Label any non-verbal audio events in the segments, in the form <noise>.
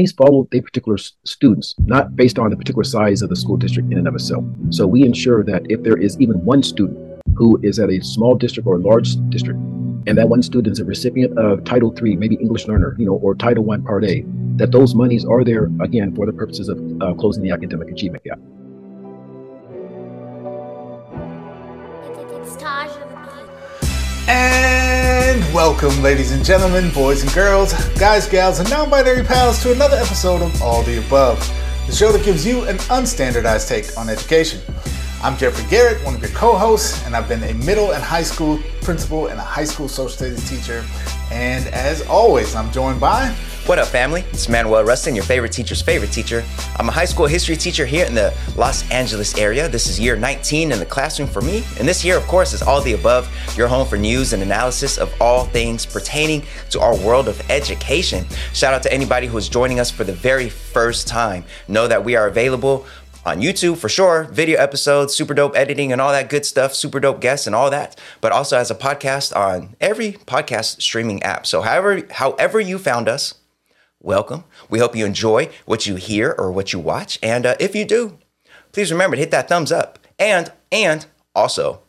monies follow the particular students, not based on the particular size of the school district in and of itself. So we ensure that if there is even one student who is at a small district or a large district, and that one student is a recipient of Title III, maybe English learner, you know, or Title I Part A, that those monies are there again for the purposes of uh, closing the academic achievement gap. And welcome, ladies and gentlemen, boys and girls, guys, gals, and non binary pals, to another episode of All the Above, the show that gives you an unstandardized take on education. I'm Jeffrey Garrett, one of your co hosts, and I've been a middle and high school principal and a high school social studies teacher. And as always, I'm joined by. What up, family? It's Manuel Rustin, your favorite teacher's favorite teacher. I'm a high school history teacher here in the Los Angeles area. This is year 19 in the classroom for me. And this year, of course, is all the above your home for news and analysis of all things pertaining to our world of education. Shout out to anybody who is joining us for the very first time. Know that we are available on YouTube for sure, video episodes, super dope editing and all that good stuff, super dope guests and all that, but also as a podcast on every podcast streaming app. So however however you found us, welcome. We hope you enjoy what you hear or what you watch, and uh, if you do, please remember to hit that thumbs up. And and also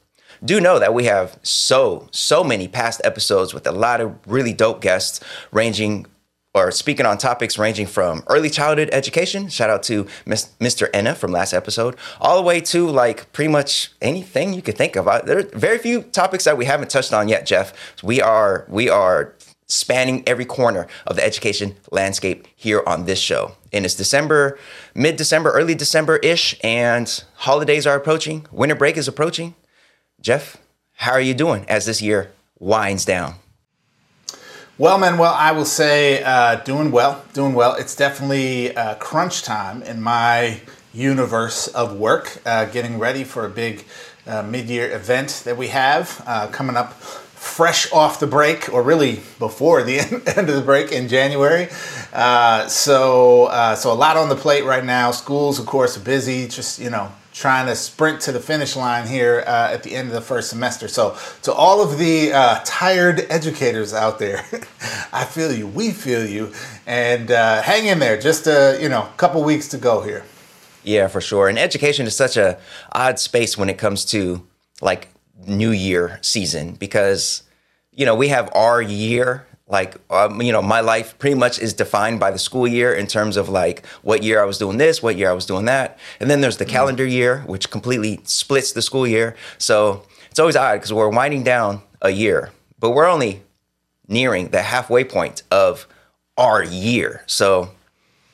do know that we have so so many past episodes with a lot of really dope guests ranging or speaking on topics ranging from early childhood education, shout out to Mr. Enna from last episode, all the way to like pretty much anything you could think of. There are very few topics that we haven't touched on yet, Jeff. We are we are spanning every corner of the education landscape here on this show. And it's December, mid December, early December ish, and holidays are approaching. Winter break is approaching. Jeff, how are you doing as this year winds down? Well, Manuel, I will say uh, doing well, doing well. It's definitely uh, crunch time in my universe of work, uh, getting ready for a big uh, mid-year event that we have uh, coming up fresh off the break, or really before the <laughs> end of the break in January. Uh, so, so a lot on the plate right now. Schools, of course, are busy. Just you know, trying to sprint to the finish line here uh, at the end of the first semester. So, to all of the uh, tired educators out there, <laughs> I feel you. We feel you, and uh, hang in there. Just a you know, couple weeks to go here. Yeah, for sure. And education is such a odd space when it comes to like New Year season because you know we have our year like um, you know my life pretty much is defined by the school year in terms of like what year i was doing this what year i was doing that. And then there's the mm-hmm. calendar year which completely splits the school year. So it's always odd because we're winding down a year but we're only nearing the halfway point of our year. So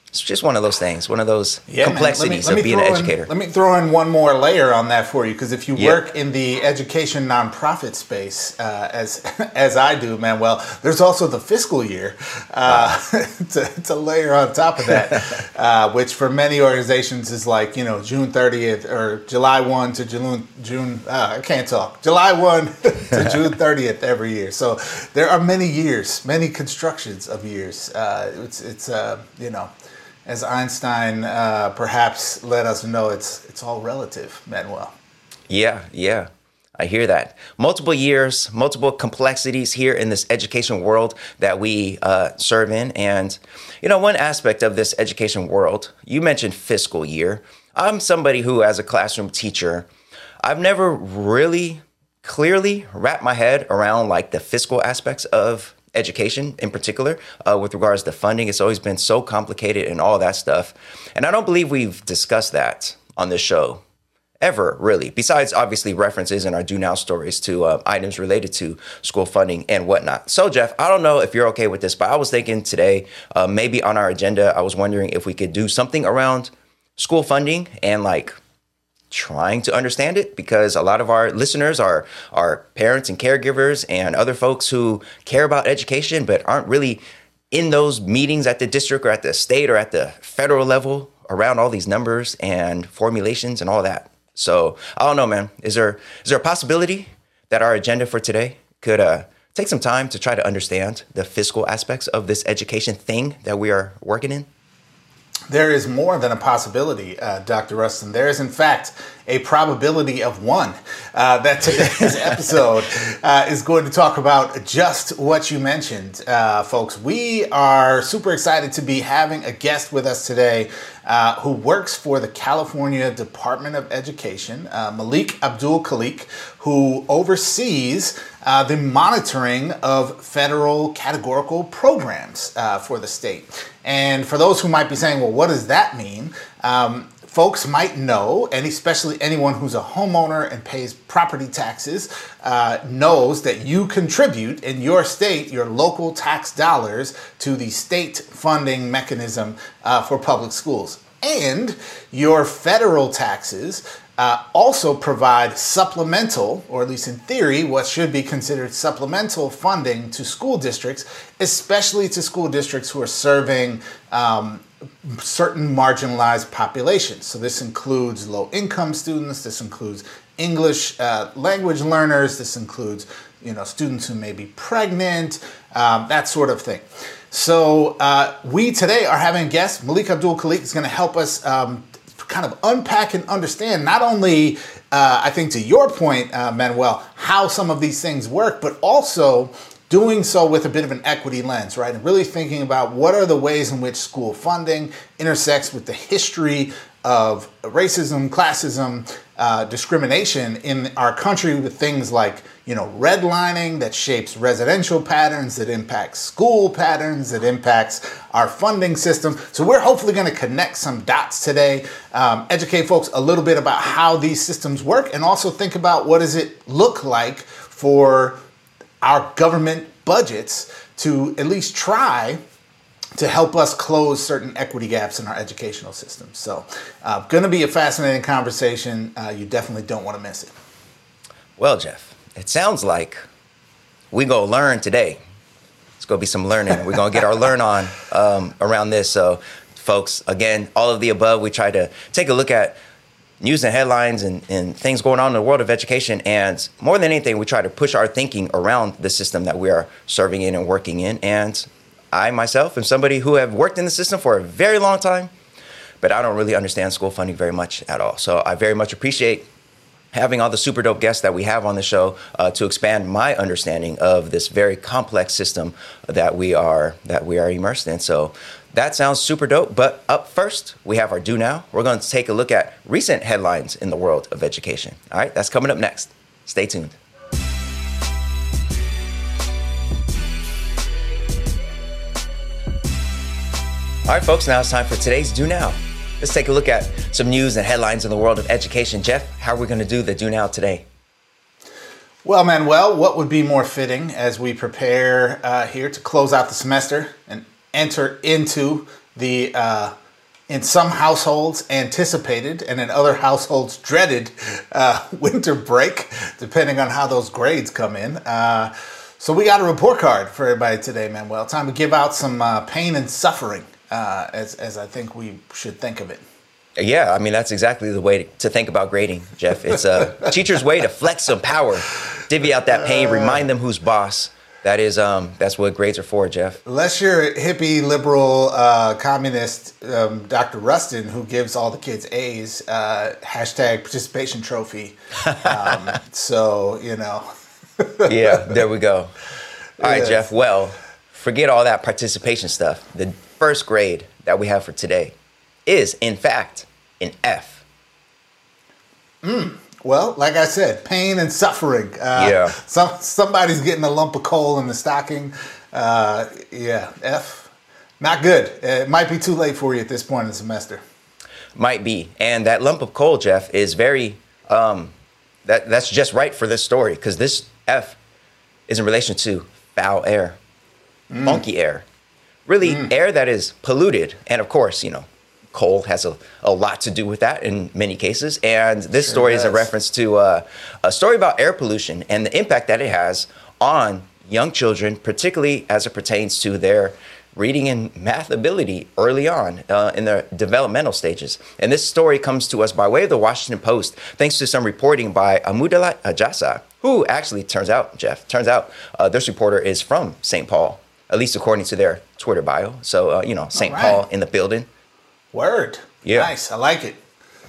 it's just one of those things, one of those yeah, complexities let me, let of being an educator. In, let me throw in one more layer on that for you, because if you yep. work in the education nonprofit space, uh, as <laughs> as I do, man, well, there's also the fiscal year uh, <laughs> to, to layer on top of that, <laughs> uh, which for many organizations is like you know June 30th or July 1 to June June. Uh, I can't talk. July 1 to June 30th every year. So there are many years, many constructions of years. Uh, it's it's uh, you know as Einstein uh, perhaps let us know, it's it's all relative, Manuel. Yeah, yeah. I hear that. Multiple years, multiple complexities here in this education world that we uh, serve in. And, you know, one aspect of this education world, you mentioned fiscal year. I'm somebody who, as a classroom teacher, I've never really clearly wrapped my head around like the fiscal aspects of education in particular uh, with regards to funding. It's always been so complicated and all that stuff. And I don't believe we've discussed that on this show ever, really, besides obviously references in our Do Now stories to uh, items related to school funding and whatnot. So, Jeff, I don't know if you're okay with this, but I was thinking today, uh, maybe on our agenda, I was wondering if we could do something around school funding and like trying to understand it because a lot of our listeners are are parents and caregivers and other folks who care about education but aren't really in those meetings at the district or at the state or at the federal level around all these numbers and formulations and all that. So I don't know, man. Is there is there a possibility that our agenda for today could uh, take some time to try to understand the fiscal aspects of this education thing that we are working in? There is more than a possibility, uh, Dr. Rustin. There is, in fact, a probability of one uh, that today's <laughs> episode uh, is going to talk about just what you mentioned, uh, folks. We are super excited to be having a guest with us today uh, who works for the California Department of Education, uh, Malik Abdul Khalik, who oversees uh, the monitoring of federal categorical programs uh, for the state. And for those who might be saying, well, what does that mean? Um, folks might know, and especially anyone who's a homeowner and pays property taxes, uh, knows that you contribute in your state your local tax dollars to the state funding mechanism uh, for public schools. And your federal taxes uh, also provide supplemental, or at least in theory, what should be considered supplemental funding to school districts, especially to school districts who are serving um, certain marginalized populations. So this includes low income students, this includes English uh, language learners, this includes you know students who may be pregnant, um, that sort of thing. So uh, we today are having a guest, Malik Abdul Khalik is going to help us um, kind of unpack and understand not only, uh, I think, to your point, uh, Manuel, how some of these things work, but also doing so with a bit of an equity lens, right? And really thinking about what are the ways in which school funding intersects with the history of racism, classism, uh, discrimination in our country with things like you know redlining that shapes residential patterns that impacts school patterns that impacts our funding system so we're hopefully going to connect some dots today um, educate folks a little bit about how these systems work and also think about what does it look like for our government budgets to at least try to help us close certain equity gaps in our educational system. So, uh, going to be a fascinating conversation. Uh, you definitely don't want to miss it. Well, Jeff, it sounds like we go learn today. It's going to be some learning. We're going to get our learn on um, around this. So, folks, again, all of the above, we try to take a look at news and headlines and, and things going on in the world of education. And more than anything, we try to push our thinking around the system that we are serving in and working in. And I myself am somebody who have worked in the system for a very long time, but I don't really understand school funding very much at all. So I very much appreciate having all the super dope guests that we have on the show uh, to expand my understanding of this very complex system that we are that we are immersed in. So that sounds super dope. But up first, we have our do now. We're going to take a look at recent headlines in the world of education. All right, that's coming up next. Stay tuned. All right, folks, now it's time for today's Do Now. Let's take a look at some news and headlines in the world of education. Jeff, how are we going to do the Do Now today? Well, Manuel, what would be more fitting as we prepare uh, here to close out the semester and enter into the, uh, in some households, anticipated and in other households, dreaded uh, <laughs> winter break, depending on how those grades come in. Uh, so, we got a report card for everybody today, Manuel. Time to give out some uh, pain and suffering uh, as, as I think we should think of it. Yeah, I mean that's exactly the way to think about grading, Jeff. It's a <laughs> teacher's way to flex some power, divvy out that pain, remind them who's boss. That is, um, that's what grades are for, Jeff. Unless you're hippie, liberal, uh, communist um, Dr. Rustin, who gives all the kids A's, uh, hashtag participation trophy. <laughs> Um, so you know. <laughs> yeah, there we go. All right, yes. Jeff. Well, forget all that participation stuff. The first grade that we have for today is, in fact, an F. Mm. Well, like I said, pain and suffering. Uh, yeah. Some somebody's getting a lump of coal in the stocking. Uh, yeah, F. Not good. It might be too late for you at this point in the semester. Might be, and that lump of coal, Jeff, is very. Um, that that's just right for this story because this F is in relation to foul air, mm. funky air really mm. air that is polluted. And of course, you know, coal has a, a lot to do with that in many cases. And this sure story does. is a reference to uh, a story about air pollution and the impact that it has on young children, particularly as it pertains to their reading and math ability early on uh, in their developmental stages. And this story comes to us by way of the Washington Post, thanks to some reporting by Amudalat Ajasa, who actually turns out, Jeff, turns out uh, this reporter is from St. Paul, at least according to their Twitter bio. So, uh, you know, St. Right. Paul in the building. Word. Yeah. Nice. I like it.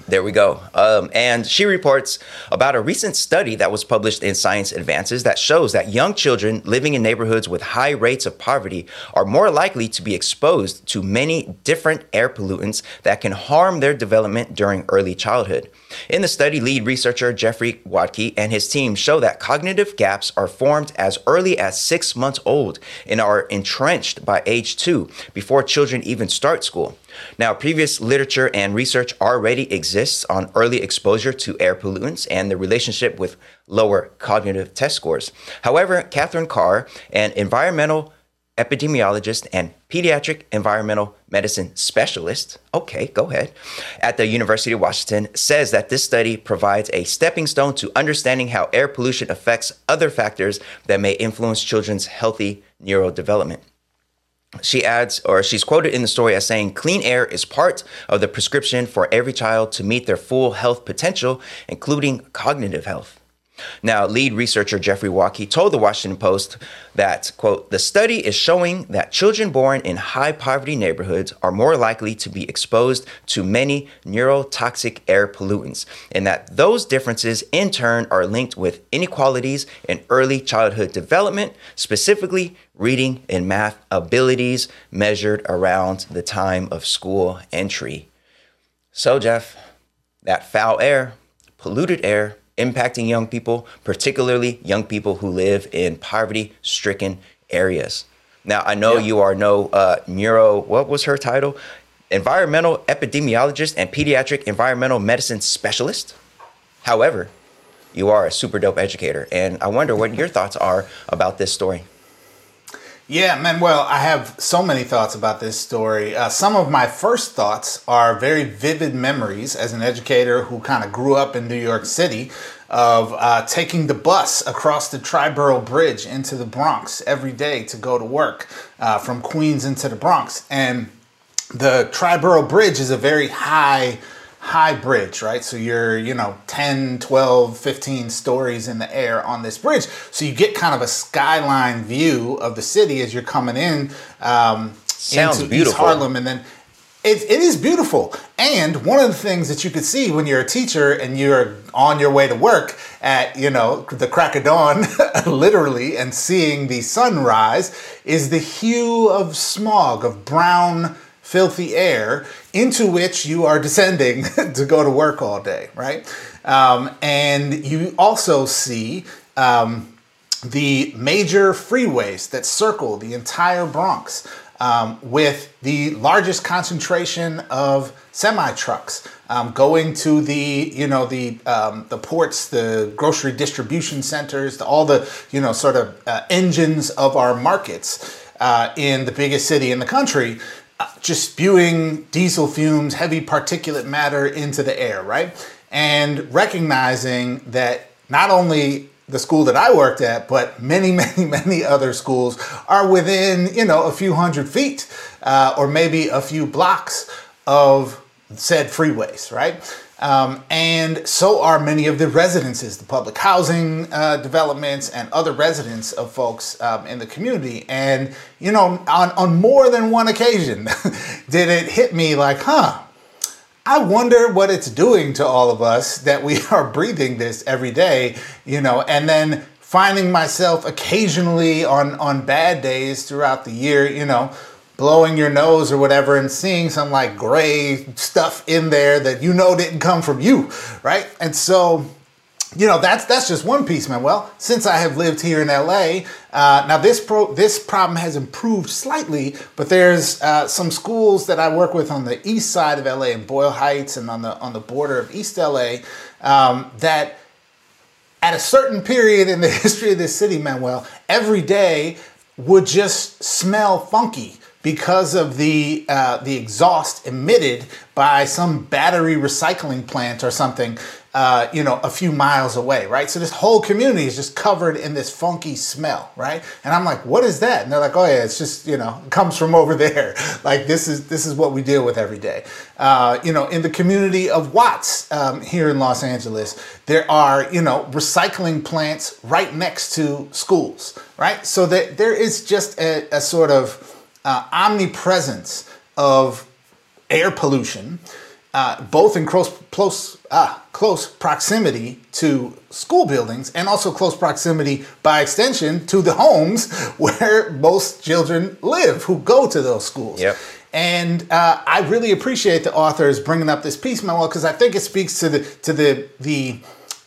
There we go. Um, and she reports about a recent study that was published in Science Advances that shows that young children living in neighborhoods with high rates of poverty are more likely to be exposed to many different air pollutants that can harm their development during early childhood. In the study, lead researcher Geoffrey Wodtke and his team show that cognitive gaps are formed as early as six months old and are entrenched by age two before children even start school. Now, previous literature and research already exists on early exposure to air pollutants and the relationship with lower cognitive test scores. However, Catherine Karr, an environmental epidemiologist and pediatric environmental medicine specialist, okay, go ahead, at the University of Washington, says that this study provides a stepping stone to understanding how air pollution affects other factors that may influence children's healthy neurodevelopment. She adds, or she's quoted in the story as saying, clean air is part of the prescription for every child to meet their full health potential, including cognitive health. Now, lead researcher Geoffrey Wodtke told the Washington Post that, quote, the study is showing that children born in high poverty neighborhoods are more likely to be exposed to many neurotoxic air pollutants, and that those differences in turn are linked with inequalities in early childhood development, specifically reading and math abilities measured around the time of school entry. So, Jeff, that foul air, polluted air, impacting young people, particularly young people who live in poverty stricken areas. Now, I know yeah. you are no uh, neuro, what was her title? Environmental epidemiologist and pediatric environmental medicine specialist. However, you are a super dope educator. And I wonder what your thoughts are about this story. Yeah, Manuel, I have so many thoughts about this story. Uh, some of my first thoughts are very vivid memories as an educator who kind of grew up in New York City of uh, taking the bus across the Triborough Bridge into the Bronx every day to go to work uh, from Queens into the Bronx. And the Triborough Bridge is a very high high bridge, right? So you're, you know, 10, 12, 15 stories in the air on this bridge. So you get kind of a skyline view of the city as you're coming in um, Sounds into beautiful. East Harlem. And then it, it is beautiful. And one of the things that you could see when you're a teacher and you're on your way to work at, you know, the crack of dawn, <laughs> literally, and seeing the sunrise is the hue of smog, of brown, filthy air into which you are descending <laughs> to go to work all day, right? Um, and you also see um, the major freeways that circle the entire Bronx um, with the largest concentration of semi trucks um, going to the you know the um, the ports, the grocery distribution centers, the, all the you know sort of uh, engines of our markets uh, in the biggest city in the country just spewing diesel fumes, heavy particulate matter into the air, right? And recognizing that not only the school that I worked at, but many, <laughs> many, many other schools are within, you know, a few hundred feet uh, or maybe a few blocks of said freeways, right? Um, and so are many of the residences, the public housing uh, developments, and other residents of folks um, in the community. And, you know, on, on more than one occasion <laughs> did it hit me like, huh, I wonder what it's doing to all of us that we <laughs> are breathing this every day, you know, and then finding myself occasionally on, on bad days throughout the year, you know, blowing your nose or whatever and seeing some like gray stuff in there that you know didn't come from you, right? And so, you know, that's that's just one piece, man. Well, since I have lived here in LA, uh, now this pro this problem has improved slightly, but there's uh, some schools that I work with on the east side of LA in Boyle Heights and on the on the border of East LA um, that at a certain period in the <laughs> history of this city, Manuel, every day would just smell funky because of the uh, the exhaust emitted by some battery recycling plant or something, uh, you know, a few miles away, right? So this whole community is just covered in this funky smell, right? And I'm like, what is that? And they're like, oh yeah, it's just you know, comes from over there. <laughs> like this is this is what we deal with every day. Uh, you know, in the community of Watts um, here in Los Angeles, there are you know recycling plants right next to schools, right? So that there is just a, a sort of uh, omnipresence of air pollution uh, both in close close uh, close proximity to school buildings and also close proximity by extension to the homes <laughs> where most children live who go to those schools. Yep. And uh, I really appreciate the authors bringing up this piece, Manuel, because I think it speaks to the to the the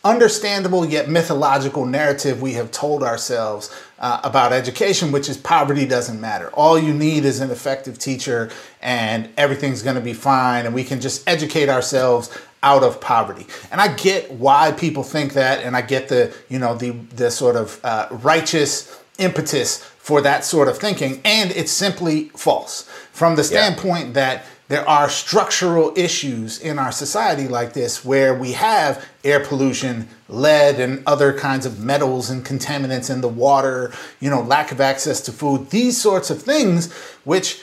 understandable yet mythological narrative we have told ourselves uh, about education, which is poverty doesn't matter. All you need is an effective teacher, and everything's going to be fine, and we can just educate ourselves out of poverty. And I get why people think that, and I get the you know the the sort of uh, righteous impetus for that sort of thinking, and it's simply false from the standpoint yeah. that there are structural issues in our society like this where we have air pollution, lead and other kinds of metals and contaminants in the water, you know, lack of access to food, these sorts of things which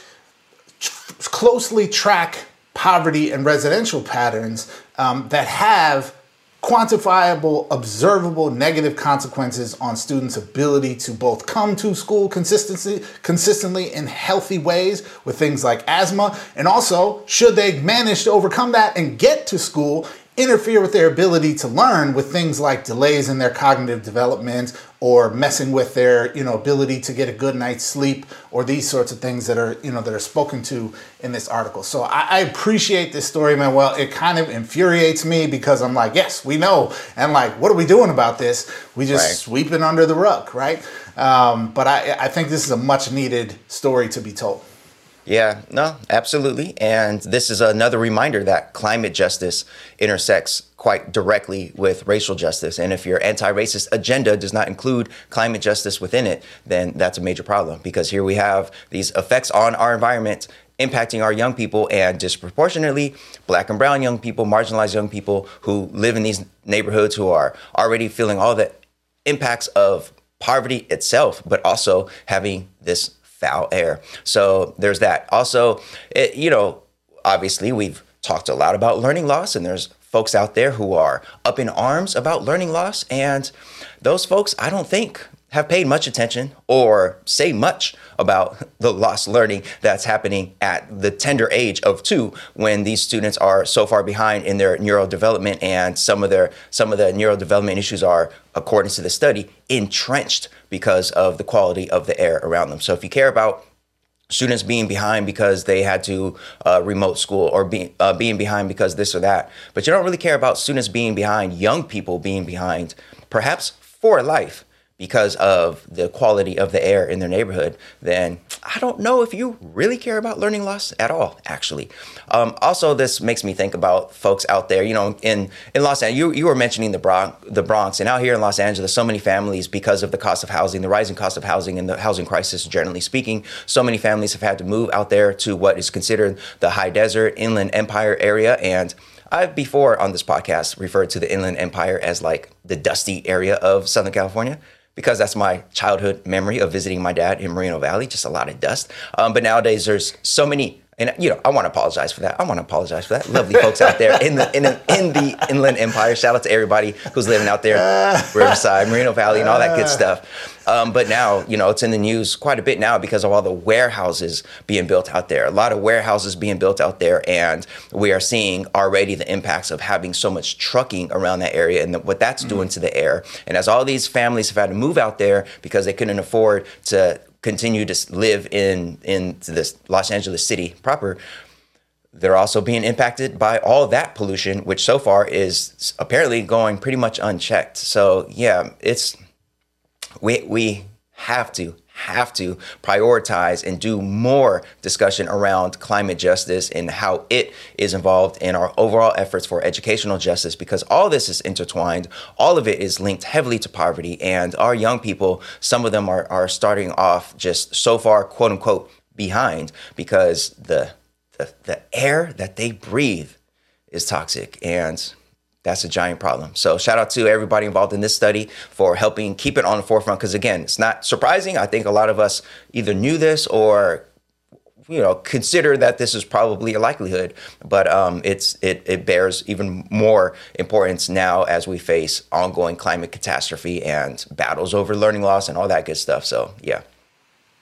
closely track poverty and residential patterns um, that have quantifiable, observable negative consequences on students' ability to both come to school consistency, consistently in healthy ways with things like asthma, and also, should they manage to overcome that and get to school interfere with their ability to learn with things like delays in their cognitive development or messing with their you know ability to get a good night's sleep or these sorts of things that are you know that are spoken to in this article. So i, I appreciate this story man well it kind of infuriates me because i'm like yes we know. And like what are we doing about this? We just right. sweep it under the rug right? Um, but I, I think this is a much needed story to be told. Yeah, no, absolutely. And this is another reminder that climate justice intersects quite directly with racial justice. And if your anti racist agenda does not include climate justice within it, then that's a major problem because here we have these effects on our environment impacting our young people and disproportionately black and brown young people, marginalized young people who live in these neighborhoods who are already feeling all the impacts of poverty itself, but also having this foul air. So there's that. Also, it, you know, obviously we've talked a lot about learning loss, and there's folks out there who are up in arms about learning loss. And those folks, I don't think, have paid much attention or say much about <laughs> the lost learning that's happening at the tender age of two when these students are so far behind in their neurodevelopment and some of their some of the neurodevelopment issues are according to the study entrenched because of the quality of the air around them. So if you care about students being behind because they had to uh, remote school or be, uh, being behind because this or that, but you don't really care about students being behind, young people being behind, perhaps for life because of the quality of the air in their neighborhood, then I don't know if you really care about learning loss at all, actually. Um, also, this makes me think about folks out there, you know, in, in Los Angeles, you, you were mentioning the Bronx, the Bronx, and out here in Los Angeles, so many families, because of the cost of housing, the rising cost of housing and the housing crisis, generally speaking, so many families have had to move out there to what is considered the high desert, inland empire area. And I've before on this podcast referred to the Inland Empire as like the dusty area of Southern California because that's my childhood memory of visiting my dad in Moreno Valley, just a lot of dust. Um, but nowadays, there's so many and you know, I want to apologize for that. I want to apologize for that. Lovely folks out there in the in, in the Inland Empire. Shout out to everybody who's living out there, Riverside, Moreno Valley, and all that good stuff. Um, but now, you know, it's in the news quite a bit now because of all the warehouses being built out there. A lot of warehouses being built out there, and we are seeing already the impacts of having so much trucking around that area and the, what that's mm-hmm. doing to the air. And as all these families have had to move out there because they couldn't afford to continue to live in in this Los Angeles city proper, they're also being impacted by all that pollution, which so far is apparently going pretty much unchecked. So yeah, it's we we have to have to prioritize and do more discussion around climate justice and how it is involved in our overall efforts for educational justice because all this is intertwined. All of it is linked heavily to poverty. And our young people, some of them are, are starting off just so far, quote unquote, behind because the, the, the air that they breathe is toxic. And that's a giant problem. So shout out to everybody involved in this study for helping keep it on the forefront. Because again, it's not surprising. I think a lot of us either knew this or you know consider that this is probably a likelihood but um, it's it, it bears even more importance now as we face ongoing climate catastrophe and battles over learning loss and all that good stuff so yeah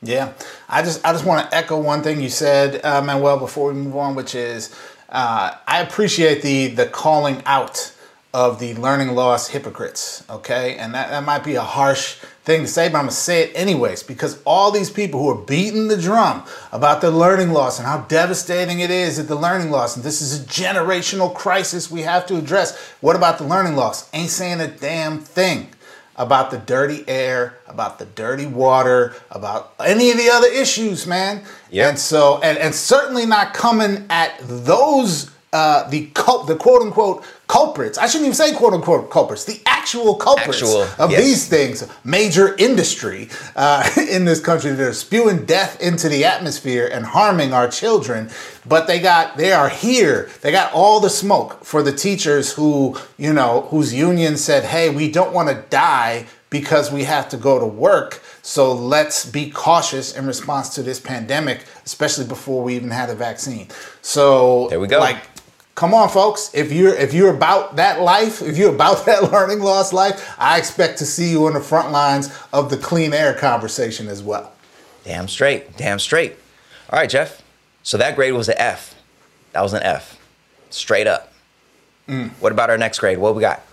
Yeah, I just I just want to echo one thing you said, uh, Manuel, before we move on, which is uh, I appreciate the the calling out of the learning loss hypocrites. Okay, and that, that might be a harsh thing to say, but I'm gonna say it anyways because all these people who are beating the drum about the learning loss and how devastating it is at the learning loss, and this is a generational crisis we have to address. What about the learning loss? Ain't saying a damn thing about the dirty air, about the dirty water, about any of the other issues, man. Yep. And so, and, and certainly not coming at those uh, the cul- the quote unquote culprits. I shouldn't even say quote unquote culprits. The actual culprits Actual, of yes. these things, major industry uh, <laughs> in this country that are spewing death into the atmosphere and harming our children. But they got they are here. They got all the smoke for the teachers who you know whose union said, "Hey, we don't want to die." Because we have to go to work, so let's be cautious in response to this pandemic, especially before we even had a vaccine. So There we go. Like come on folks if you're if you're about that life if you're about <laughs> that learning loss life i expect to see you on the front lines of the clean air conversation as well Damn straight. Damn straight. All right, Jeff. So that grade was an F. That was an F. Straight up. Mm. What about our next grade? What we got?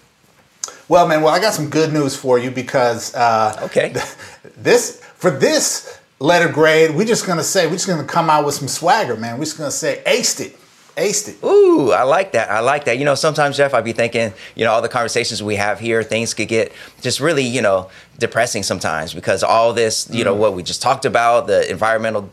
well man well i got some good news for you because uh, Okay. <laughs> this for this letter grade we're just gonna say we're just gonna come out with some swagger man we're just gonna say aced it aced it Ooh, I like that. I like that. You know, sometimes, Jeff, I'd be thinking, you know, all the conversations we have here, things could get just really, you know, depressing sometimes because all this, you know, mm. what we just talked about, the environmental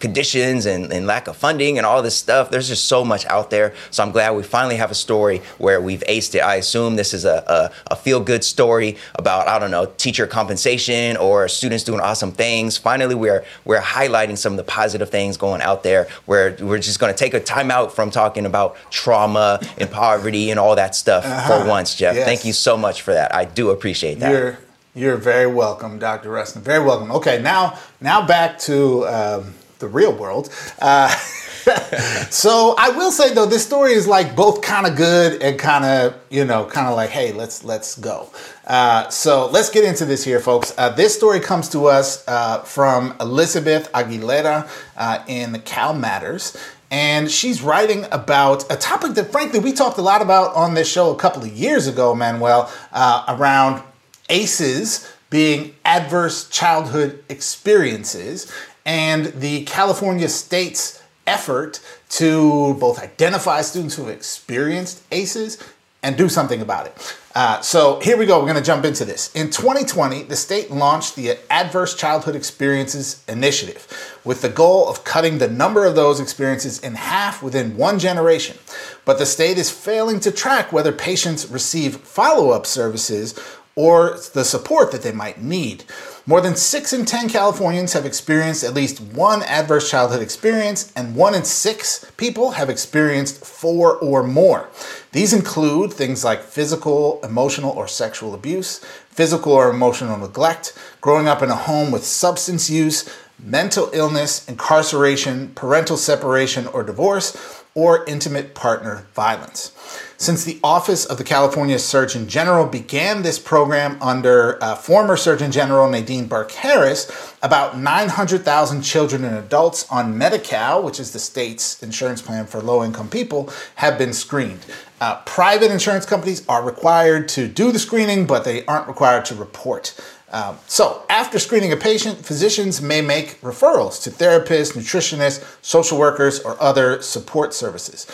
conditions and, and lack of funding and all this stuff. There's just so much out there. So I'm glad we finally have a story where we've aced it. I assume this is a, a, a feel good story about, I don't know, teacher compensation or students doing awesome things. Finally, we're, we're highlighting some of the positive things going out there where we're just going to take a time out from talking about trauma and poverty and all that stuff for once, Jeff. Yes. Thank you so much for that. I do appreciate that. You're you're very welcome, Dr. Rustin. Very welcome. Okay, now now back to um, the real world. Uh, <laughs> so I will say though, this story is like both kind of good and kind of you know kind of like, hey, let's let's go. Uh, so let's get into this here, folks. Uh, this story comes to us uh, from Elizabeth Aguilera uh, in CalMatters. And she's writing about a topic that, frankly, we talked a lot about on this show a couple of years ago, Manuel, uh, around ACEs being adverse childhood experiences and the California state's effort to both identify students who have experienced ACEs and do something about it. Uh, so here we go. We're to jump into this. In 2020, the state launched the Adverse Childhood Experiences Initiative with the goal of cutting the number of those experiences in half within one generation. But the state is failing to track whether patients receive follow up services or the support that they might need. More than 6 in 10 Californians have experienced at least one adverse childhood experience, and 1 in 6 people have experienced 4 or more. These include things like physical, emotional, or sexual abuse, physical or emotional neglect, growing up in a home with substance use, mental illness, incarceration, parental separation or divorce, or intimate partner violence. Since the Office of the California Surgeon General began this program under uh, former Surgeon General Nadine Burke Harris, about 900,000 children and adults on Medi Cal, which is the state's insurance plan for low income people, have been screened. Uh, private insurance companies are required to do the screening, but they aren't required to report. Um, so, after screening a patient, physicians may make referrals to therapists, nutritionists, social workers, or other support services.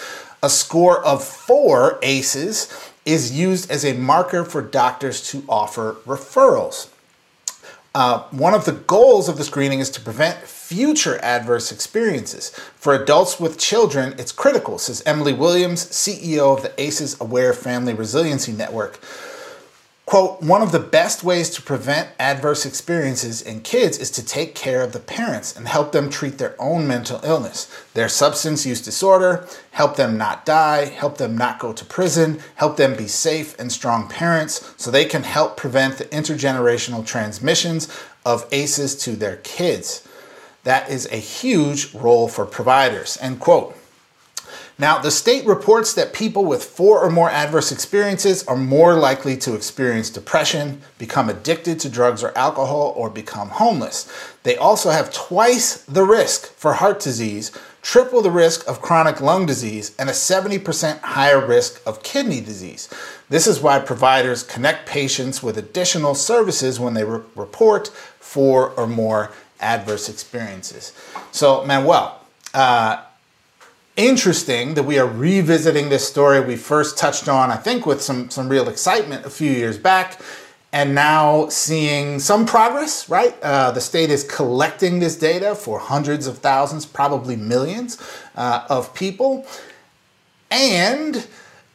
A score of four ACEs is used as a marker for doctors to offer referrals. Uh, one of the goals of the screening is to prevent future adverse experiences. For adults with children, it's critical, says Emily Williams, CEO of the ACEs Aware Family Resiliency Network. Quote, one of the best ways to prevent adverse experiences in kids is to take care of the parents and help them treat their own mental illness, their substance use disorder, help them not die, help them not go to prison, help them be safe and strong parents so they can help prevent the intergenerational transmissions of ACEs to their kids. That is a huge role for providers. End quote. Now, the state reports that people with four or more adverse experiences are more likely to experience depression, become addicted to drugs or alcohol, or become homeless. They also have twice the risk for heart disease, triple the risk of chronic lung disease, and a 70% higher risk of kidney disease. This is why providers connect patients with additional services when they re- report four or more adverse experiences. So, Manuel, uh, interesting that we are revisiting this story we first touched on, I think, with some, some real excitement a few years back, and now seeing some progress, right? Uh, the state is collecting this data for hundreds of thousands, probably millions uh, of people. And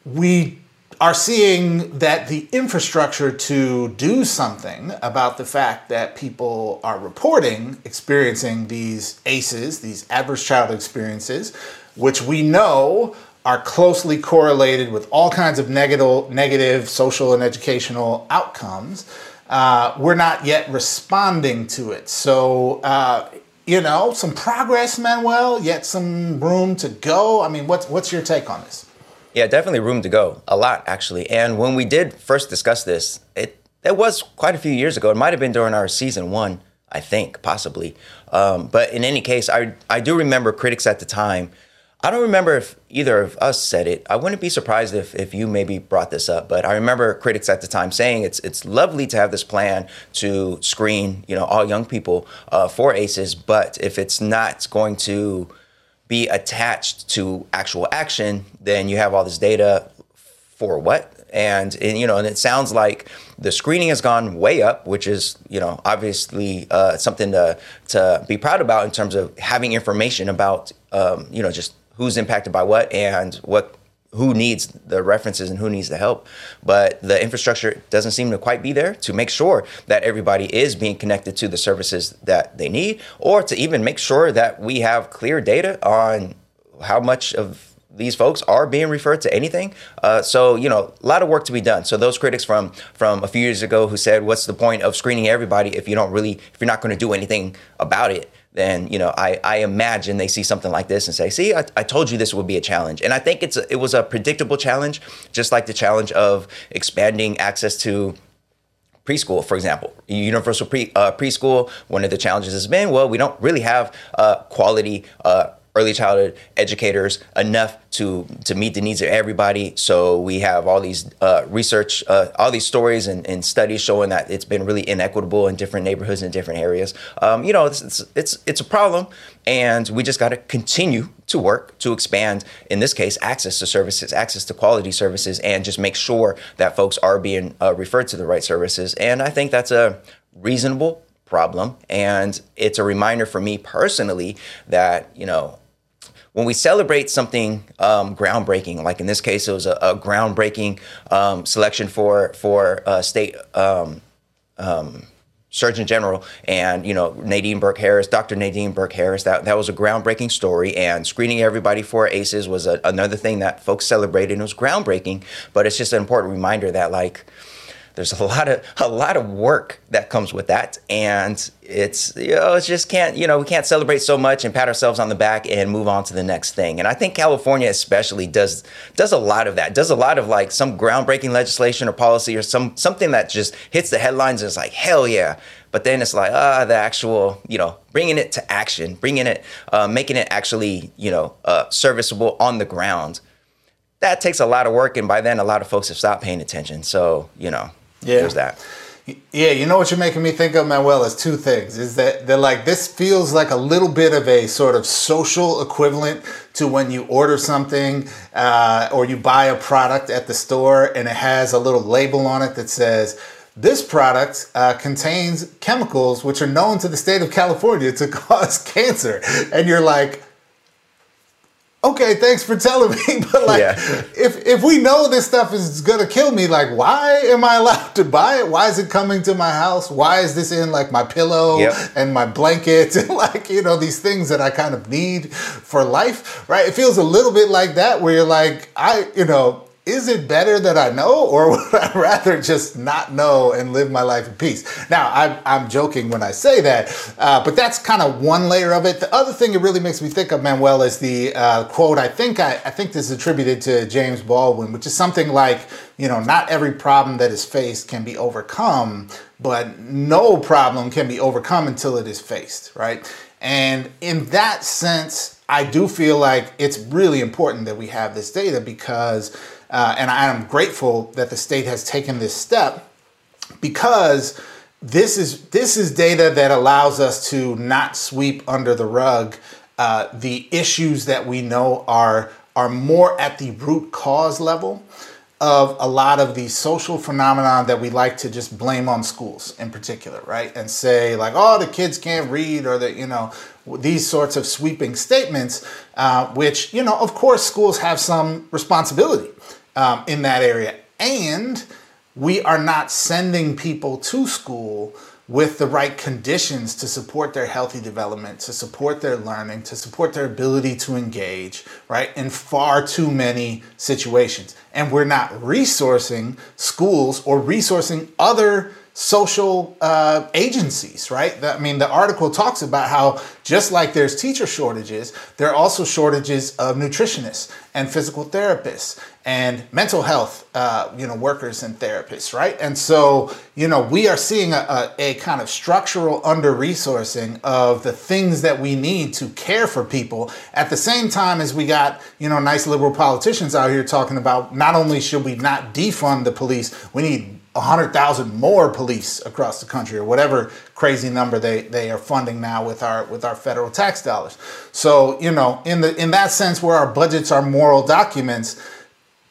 we are seeing that the infrastructure to do something about the fact that people are reporting experiencing these ACEs, these adverse childhood experiences, which we know are closely correlated with all kinds of negative, negative social and educational outcomes. Uh, we're not yet responding to it. So, uh, you know, some progress, Manuel, yet some room to go. I mean, what's, what's your take on this? Yeah, definitely room to go. A lot, actually. And when we did first discuss this, it, it was quite a few years ago. It might have been during our season one, I think, possibly. Um, but in any case, I, I do remember critics at the time I don't remember if either of us said it. I wouldn't be surprised if, if you maybe brought this up, but I remember critics at the time saying it's it's lovely to have this plan to screen you know all young people uh, for ACEs, but if it's not going to be attached to actual action, then you have all this data for what? And, and, you know, and it sounds like the screening has gone way up, which is you know obviously uh, something to to be proud about in terms of having information about um, you know just who's impacted by what and what who needs the references and who needs the help. But the infrastructure doesn't seem to quite be there to make sure that everybody is being connected to the services that they need, or to even make sure that we have clear data on how much of these folks are being referred to anything. Uh, so you know, a lot of work to be done. So those critics from from a few years ago who said, "What's the point of screening everybody if you don't really, if you're not going to do anything about it?" Then you know I, I imagine they see something like this and say, "See, I, I told you this would be a challenge." And I think it's a, it was a predictable challenge, just like the challenge of expanding access to preschool, for example, universal pre uh, preschool. One of the challenges has been, well, we don't really have uh, quality. Uh, early childhood educators enough to to meet the needs of everybody. So we have all these uh, research, uh, all these stories and, and, studies showing that it's been really inequitable in different neighborhoods and different areas. Um, you know, it's, it's, it's it's a problem, and we just got to continue to work to expand. In this case, access to services, access to quality services, and just make sure that folks are being uh, referred to the right services. And I think that's a reasonable problem and it's a reminder for me personally that you know when we celebrate something um, groundbreaking, like in this case, it was a, a groundbreaking um, selection for for uh, state um, um, Surgeon General, and you know Nadine Burke Harris, Dr. Nadine Burke Harris. That that was a groundbreaking story, and screening everybody for ACEs was a, another thing that folks celebrated. and It was groundbreaking, but it's just an important reminder that like there's a <laughs> lot of a lot of work that comes with that. And it's you know it's just can't you know we can't celebrate so much and pat ourselves on the back and move on to the next thing. And i think california especially does does a lot of that does a lot of like some groundbreaking legislation or policy or some something that just hits the headlines and it's like hell yeah. But then it's like ah the actual you know bringing it to action bringing it uh, making it actually you know uh, serviceable on the ground. That takes a lot of work and by then a lot of folks have stopped paying attention. So you know yeah. There's that. Yeah, you know what you're making me think of, Manuel, is two things. Is that they're like this feels like a little bit of a sort of social equivalent to when you order something uh, or you buy a product at the store and it has a little label on it that says, this product uh, contains chemicals which are known to the state of California to <laughs> cause cancer. And you're like, okay, thanks for telling me. <laughs> But like, yeah. if if we know this stuff is gonna kill me, like, why am I allowed to buy it? Why is it coming to my house? Why is this in like my pillow yep. and my blanket and <laughs> like you know these things that I kind of need for life, right? It feels a little bit like that, where you're like, I, you know, is it better that I know, or <laughs> would I rather just not know and live my life in peace? Now, I'm, I'm joking when I say that, uh, but that's kind of one layer of it. The other thing it really makes me think of, Manuel, is the uh, quote. I think I, I think this is attributed to James Baldwin, which is something like, you know, not every problem that is faced can be overcome, but no problem can be overcome until it is faced, right? And in that sense, I do feel like it's really important that we have this data because uh, and I'm grateful that the state has taken this step because this is this is data that allows us to not sweep under the rug uh, the issues that we know are are more at the root cause level of a lot of these social phenomena that we like to just blame on schools in particular, right? And say like, oh, the kids can't read, or the you know these sorts of sweeping statements, uh, which you know, of course, schools have some responsibility um, in that area. And we are not sending people to school with the right conditions to support their healthy development, to support their learning, to support their ability to engage, right? In far too many situations. And we're not resourcing schools or resourcing other social uh, agencies, right? I mean, the article talks about how just like there's teacher shortages, there are also shortages of nutritionists and physical therapists and mental health, uh, you know, workers and therapists, right? And so, you know, we are seeing a, a, a kind of structural under resourcing of the things that we need to care for people at the same time as we got, you know, nice liberal politicians out here talking about not only should we not defund the police, we need 100,000 more police across the country or whatever crazy number they, they are funding now with our with our federal tax dollars. So, you know, in the in that sense where our budgets are moral documents,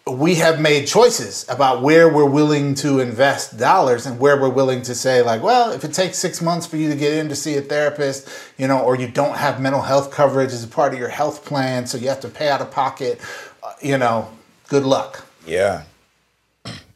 we have made choices about where we're willing to invest dollars and where we're willing to say like, well, if it takes 6 months for you to get in to see a therapist, you know, or you don't have mental health coverage as a part of your health plan, so you have to pay out of pocket, uh, you know, good luck. Yeah.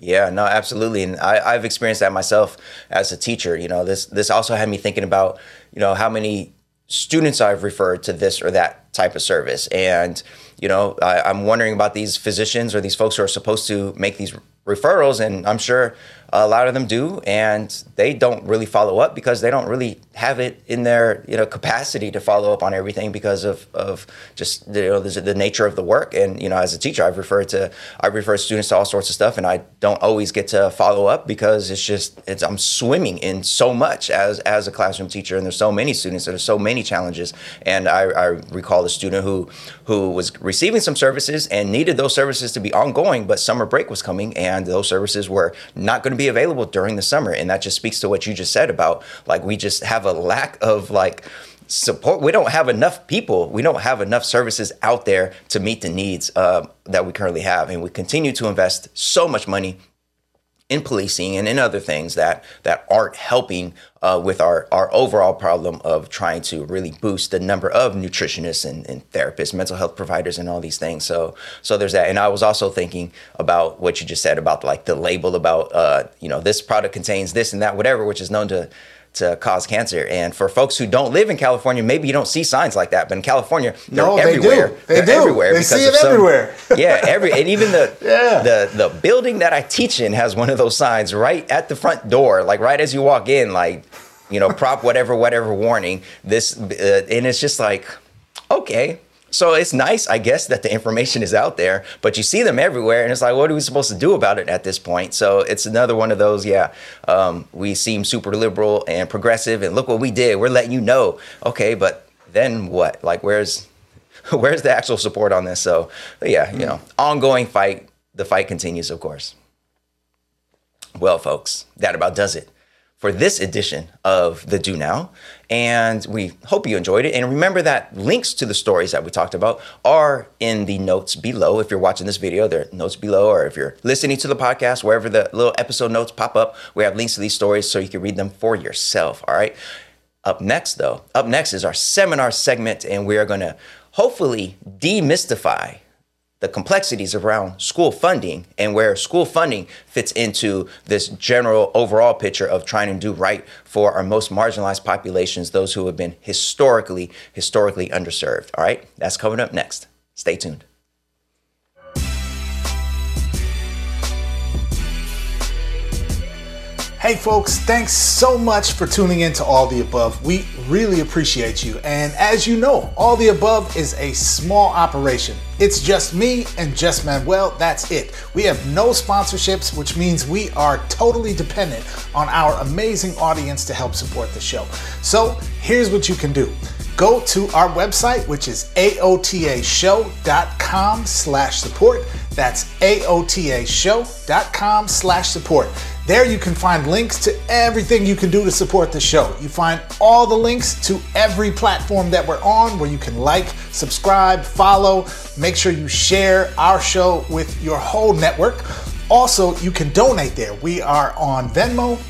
Yeah, no, absolutely, and I, I've experienced that myself as a teacher. You know, this this also had me thinking about you know how many students I've referred to this or that type of service, and you know I, I'm wondering about these physicians or these folks who are supposed to make these referrals, and I'm sure a lot of them do, and they don't really follow up because they don't really have it in their you know capacity to follow up on everything because of, of just you know the, the nature of the work. And you know, as a teacher, I've referred to I refer students to all sorts of stuff, and I don't always get to follow up because it's just it's I'm swimming in so much as as a classroom teacher, and there's so many students, and there's so many challenges. And I, I recall a student who who was receiving some services and needed those services to be ongoing, but summer break was coming, and those services were not going to be be available during the summer. And that just speaks to what you just said about like we just have a lack of like support. We don't have enough people. We don't have enough services out there to meet the needs uh, that we currently have. And we continue to invest so much money in policing and in other things that that aren't helping uh, with our our overall problem of trying to really boost the number of nutritionists and, and, therapists, mental health providers, and all these things. So so there's that. And I was also thinking about what you just said about like the label about uh, you know this product contains this and that whatever, which is known to to cause cancer. And for folks who don't live in California, maybe you don't see signs like that. But in California, they're no, everywhere. They do. They are do. everywhere. They see it some, everywhere. <laughs> yeah, every and even the <laughs> yeah. the the building that I teach in has one of those signs right at the front door, like right as you walk in, like you know, prop whatever whatever warning. This uh, and it's just like okay so it's nice, I guess, that the information is out there, but you see them everywhere, and it's like, what are we supposed to do about it at this point? So it's another one of those, yeah, um, we seem super liberal and progressive, and look what we did. We're letting you know, okay, but then what? Like, where's <laughs> where's the actual support on this? So yeah, you know, ongoing fight. The fight continues, of course. Well, folks, that about does it for this edition of the Do Now. And we hope you enjoyed it. And remember that links to the stories that we talked about are in the notes below. If you're watching this video, there are notes below. Or if you're listening to the podcast, wherever the little episode notes pop up, we have links to these stories so you can read them for yourself. All right. Up next, though, up next is our seminar segment, and we are going to hopefully demystify the complexities around school funding and where school funding fits into this general overall picture of trying to do right for our most marginalized populations, those who have been historically, historically underserved. All right, that's coming up next. Stay tuned. Hey, folks, thanks so much for tuning in to All the Above. We really appreciate you. And as you know, All the Above is a small operation. It's just me and just Manuel. That's it. We have no sponsorships, which means we are totally dependent on our amazing audience to help support the show. So here's what you can do go to our website, which is aotashow.com slash support. That's aotashow.com slash support. There you can find links to everything you can do to support the show. You find all the links to every platform that we're on where you can like, subscribe, follow. Make sure you share our show with your whole network. Also, you can donate there. We are on Venmo,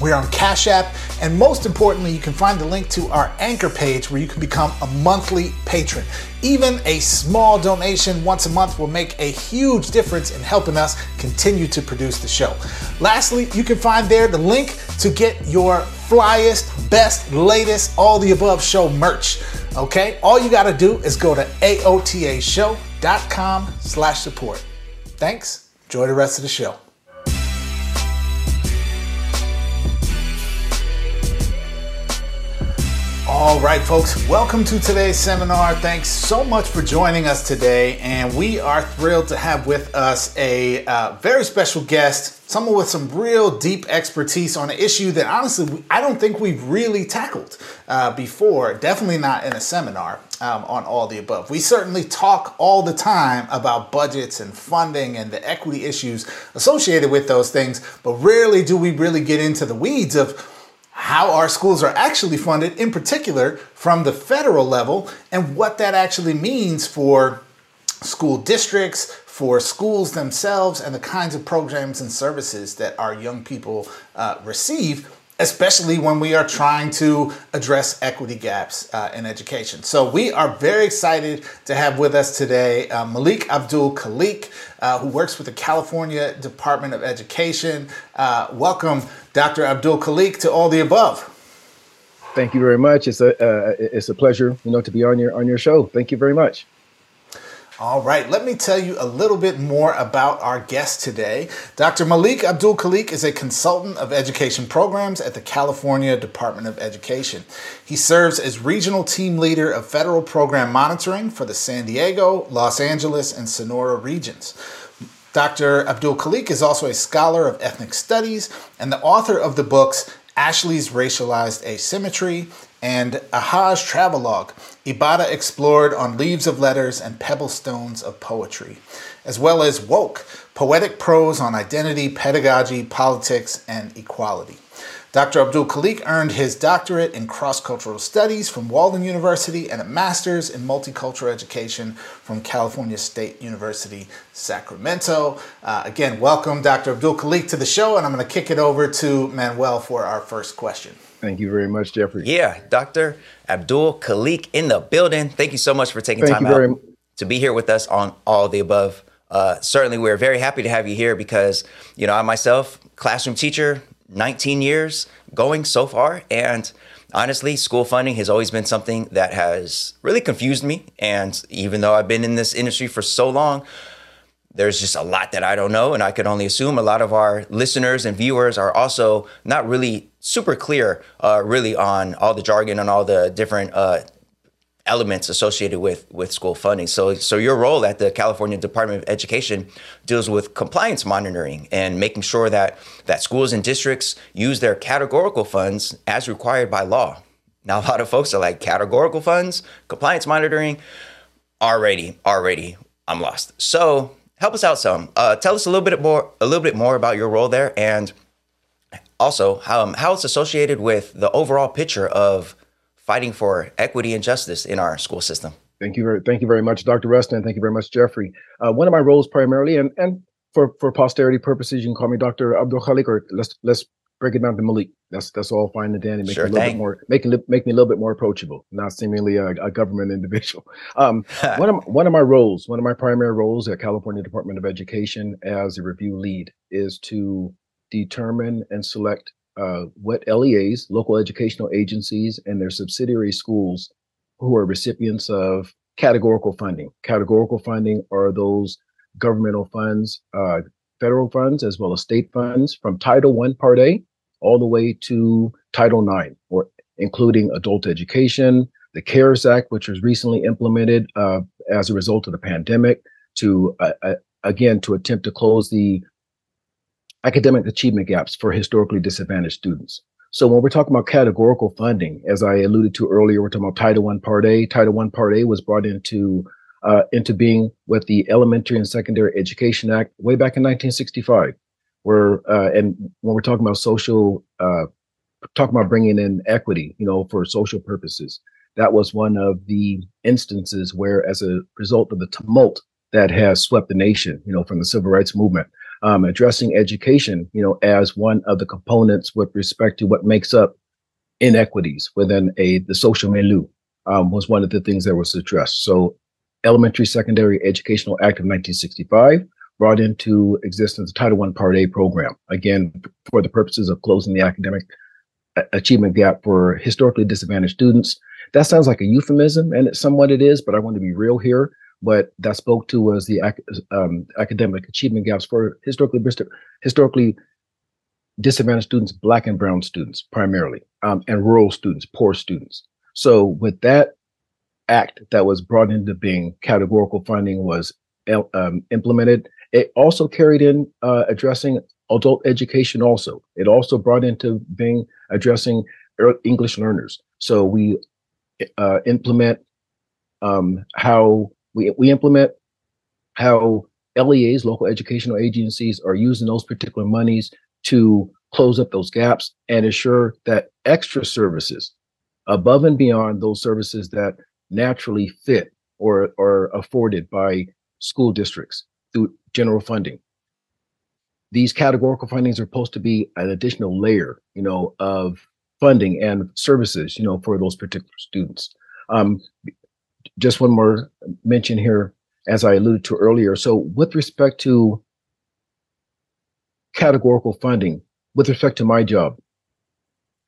we're on Cash App, and most importantly, you can find the link to our anchor page where you can become a monthly patron. Even a small donation once a month will make a huge difference in helping us continue to produce the show. Lastly, you can find there the link to get your flyest, best, latest, all the above show merch. Okay, all you got to do is go to aotashow.com slash support. Thanks. Enjoy the rest of the show. All right, folks, welcome to today's seminar. Thanks so much for joining us today. And we are thrilled to have with us a uh, very special guest, someone with some real deep expertise on an issue that honestly, I don't think we've really tackled uh, before, definitely not in a seminar um, on all the above. We certainly talk all the time about budgets and funding and the equity issues associated with those things, but rarely do we really get into the weeds of how our schools are actually funded, in particular from the federal level, and what that actually means for school districts, for schools themselves, and the kinds of programs and services that our young people uh, receive especially when we are trying to address equity gaps uh, in education. So, we are very excited to have with us today uh, Malik Abdul Khaliq, uh, who works with the California Department of Education. Uh, welcome, Dr. Abdul Khaliq, to all the above. Thank you very much. It's a uh, it's a pleasure, you know, to be on your on your show. Thank you very much. All right, let me tell you a little bit more about our guest today. Dr. Malik Abdul Khaliq is a consultant of education programs at the California Department of Education. He serves as regional team leader of federal program monitoring for the San Diego, Los Angeles, and Sonora regions. Dr. Abdul Khaliq is also a scholar of ethnic studies and the author of the books Ashley's Racialized Asymmetry and a Travelogue, Ibada Explored on Leaves of Letters and Pebble Stones of Poetry, as well as Woke, Poetic Prose on Identity, Pedagogy, Politics, and Equality. Dr. Abdul Khaliq earned his doctorate in cross cultural studies from Walden University and a master's in multicultural education from California State University, Sacramento. Uh, again, welcome, Dr. Abdul Khaliq, to the show, and I'm going to kick it over to Manuel for our first question. Thank you very much, Geoffrey. Yeah, Dr. Abdul Khaliq in the building. Thank you so much for taking Thank time out very... to be here with us on all the above. Uh, certainly, we're very happy to have you here because, you know, I myself, classroom teacher, 19 years going so far. And honestly, school funding has always been something that has really confused me. And even though I've been in this industry for so long, there's just a lot that I don't know. And I could only assume a lot of our listeners and viewers are also not really super clear, uh, really, on all the jargon and all the different uh, elements associated with with school funding. So, so your role at the California Department of Education deals with compliance monitoring and making sure that that schools and districts use their categorical funds as required by law. Now, a lot of folks are like categorical funds, compliance monitoring. Already, already, I'm lost. So, help us out some. Uh, tell us a little bit more, a little bit more about your role there, and also how, um, how it's associated with the overall picture of fighting for equity and justice in our school system. Thank you very, thank you very much, Dr. Rustin. Thank you very much, Geoffrey. Uh, one of my roles primarily, and and for for posterity purposes, you can call me Dr. Abdul Khaliq, or let's let's break it down to Malik. That's that's all fine and dandy. Make sure, me a little bit more make make me a little bit more approachable, not seemingly a, a government <laughs> individual. Um, <laughs> one of one of my roles, one of my primary roles at California Department of Education as a review lead is to determine and select uh, what LEAs, local educational agencies, and their subsidiary schools who are recipients of categorical funding. Categorical funding are those governmental funds, uh, federal funds, as well as state funds from Title One Part A all the way to Title IX, or including adult education, the CARES Act, which was recently implemented uh, as a result of the pandemic, to uh, uh, again to attempt to close the academic achievement gaps for historically disadvantaged students. So when we're talking about categorical funding, as I alluded to earlier, we're talking about Title I Part A. Title I Part A was brought into uh, into being with the Elementary and Secondary Education Act way back in 1965. Where uh, and when we're talking about social, uh, talking about bringing in equity, you know, for social purposes, that was one of the instances where, as a result of the tumult that has swept the nation, you know, from the civil rights movement, um, addressing education, you know, as one of the components with respect to what makes up inequities within a the social milieu um, was one of the things that was addressed. So, Elementary Secondary Educational Act of 1965 brought into existence the Title I Part A program, again, for the purposes of closing the academic achievement gap for historically disadvantaged students. That sounds like a euphemism, and it's somewhat it is, but I want to be real here what that spoke to was the um, academic achievement gaps for historically historically disadvantaged students, black and brown students primarily, um, and rural students, poor students. So with that act that was brought into being, categorical funding was um, implemented. It also carried in uh, addressing adult education. Also, it also brought into being addressing English learners. So we uh, implement um, how we, we implement how LEAs, local educational agencies, are using those particular monies to close up those gaps and ensure that extra services above and beyond those services that naturally fit or are afforded by school districts through general funding. These categorical fundings are supposed to be an additional layer, you know, of funding and services, you know, for those particular students. Um, just one more mention here, as I alluded to earlier. So, with respect to categorical funding, with respect to my job,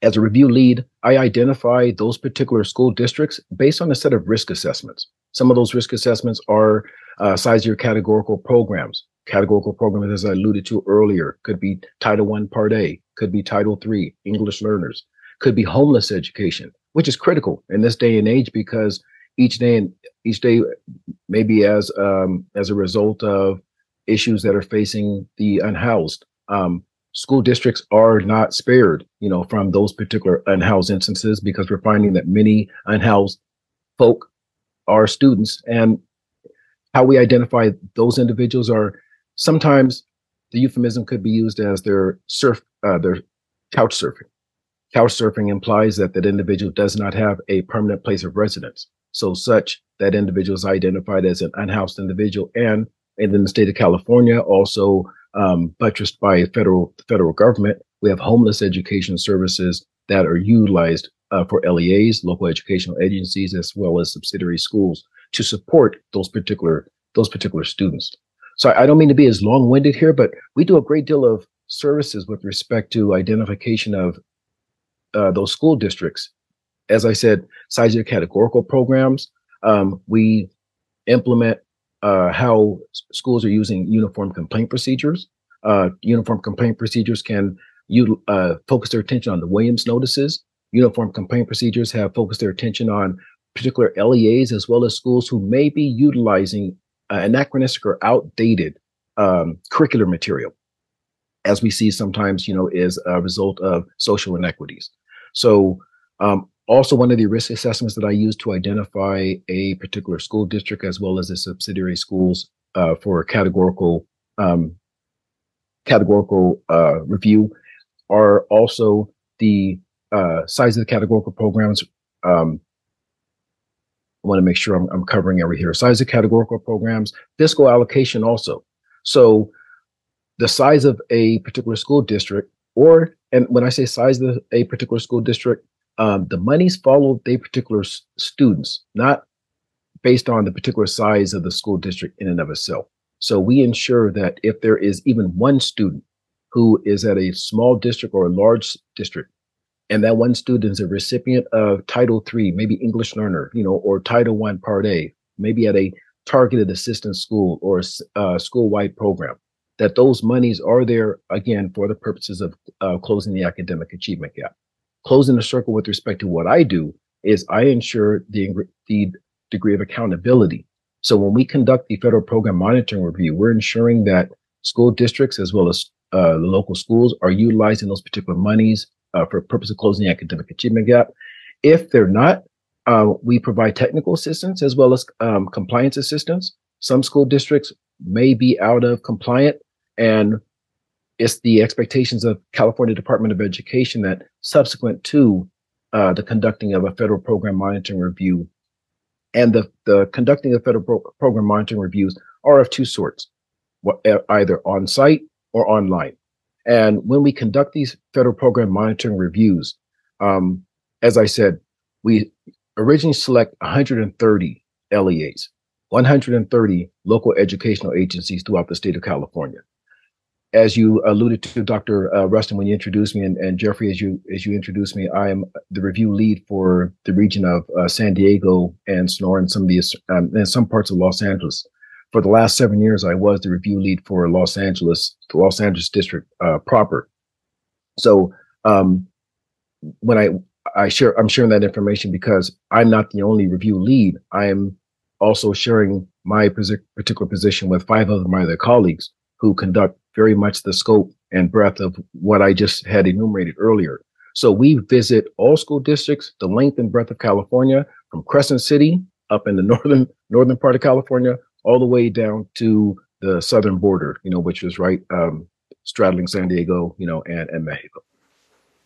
as a review lead, I identify those particular school districts based on a set of risk assessments. Some of those risk assessments are uh, size your categorical programs. Categorical programs, as I alluded to earlier, could be Title I Part A, could be Title III, English learners, could be homeless education, which is critical in this day and age because each day and each day maybe as um, as a result of issues that are facing the unhoused um, school districts are not spared you know from those particular unhoused instances because we're finding that many unhoused folk are students and how we identify those individuals are sometimes the euphemism could be used as their surf uh, their couch surfing. Couch surfing implies that that individual does not have a permanent place of residence. So such that individual is identified as an unhoused individual and and in the state of California, also um, buttressed by federal federal government, we have homeless education services that are utilized uh, for LEAs, local educational agencies, as well as subsidiary schools to support those particular those particular students. So I don't mean to be as long-winded here, but we do a great deal of services with respect to identification of uh, those school districts as I said, size your categorical programs. Um, we implement uh, how schools are using uniform complaint procedures. Uh, uniform complaint procedures can you uh, focus their attention on the Williams notices. Uniform complaint procedures have focused their attention on particular LEAs as well as schools who may be utilizing uh, anachronistic or outdated um, curricular material, as we see sometimes, you know, is a result of social inequities. So um, also one of the risk assessments that I use to identify a particular school district as well as the subsidiary schools uh, for categorical um, categorical uh, review are also the uh, size of the categorical programs. Um, I want to make sure I'm, I'm covering every here. Size of categorical programs, fiscal allocation also. So the size of a particular school district, or and when I say size of a particular school district, um, the monies follow the particular s- students, not based on the particular size of the school district in and of itself. So we ensure that if there is even one student who is at a small district or a large district, and that one student is a recipient of Title III, maybe English learner, you know, or Title I Part A, maybe at a targeted assistance school or a uh, school-wide program, that those monies are there again for the purposes of uh, closing the academic achievement gap. Closing the circle with respect to what I do is I ensure the, the degree of accountability. So when we conduct the federal program monitoring review, we're ensuring that school districts as well as uh, the local schools are utilizing those particular monies uh, for purpose of closing the academic achievement gap. If they're not, uh, we provide technical assistance as well as um, compliance assistance. Some school districts may be out of compliant and it's the expectations of California Department of Education that subsequent to uh, the conducting of a federal program monitoring review and the, the conducting of federal pro- program monitoring reviews are of two sorts, either on site or online. And when we conduct these federal program monitoring reviews, um, as I said, we originally select 130 LEAs, 130 local educational agencies throughout the state of California. As you alluded to, Dr. Uh, Rustin, when you introduced me, and, and, Geoffrey, as you as you introduced me, I am the review lead for the region of uh, San Diego and Sonora, and some of the um, and some parts of Los Angeles. For the last seven years, I was the review lead for Los Angeles, the Los Angeles district uh, proper. So um, when I I share I'm sharing that information because I'm not the only review lead. I am also sharing my particular position with five of my other colleagues who conduct very much the scope and breadth of what I just had enumerated earlier. So we visit all school districts, the length and breadth of California, from Crescent City up in the <laughs> northern northern part of California, all the way down to the southern border, you know, which is right um, straddling San Diego, you know, and, and Mexico.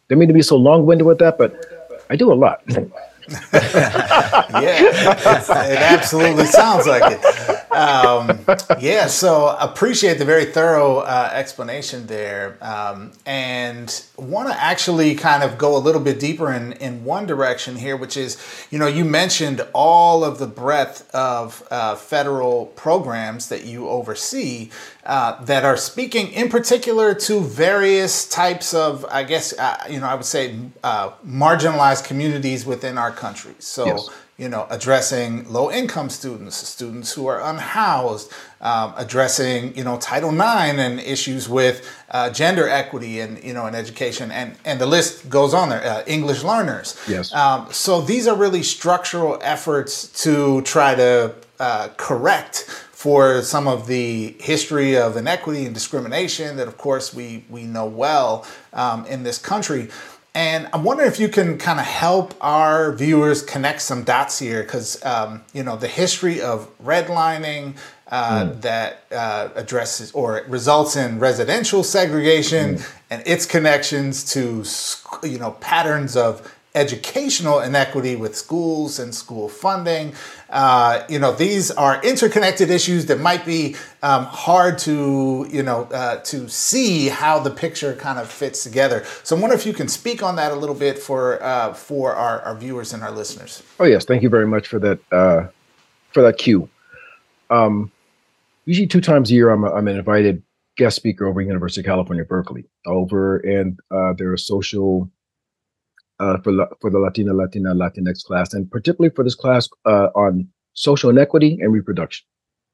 Didn't mean to be so long-winded with that, but I do a lot. <laughs> <laughs> yeah, it absolutely sounds like it. Um, yeah, so appreciate the very thorough uh, explanation there, um, and want to actually kind of go a little bit deeper in in one direction here, which is, you know, you mentioned all of the breadth of uh, federal programs that you oversee uh, that are speaking in particular to various types of, I guess, uh, you know, I would say uh, marginalized communities within our country. So. Yes you know, addressing low income students, students who are unhoused, um, addressing, you know, Title IX and issues with uh, gender equity and, you know, in education. And, and the list goes on there, uh, English learners. Yes. Um, so these are really structural efforts to try to uh, correct for some of the history of inequity and discrimination that, of course, we, we know well um, in this country. And I'm wondering if you can kind of help our viewers connect some dots here, because um, you know the history of redlining uh, mm. that uh, addresses or results in residential segregation mm. and its connections to you know patterns of educational inequity with schools and school funding. Uh, you know, these are interconnected issues that might be um, hard to, you know, uh, to see how the picture kind of fits together. So I wonder if you can speak on that a little bit for uh, for our, our viewers and our listeners. Oh yes, thank you very much for that uh, for that cue. Um, usually two times a year, I'm, a, I'm an invited guest speaker over at University of California, Berkeley, over and uh, their social uh, for for the Latina, Latina, Latinx class, and particularly for this class uh, on social inequity and reproduction,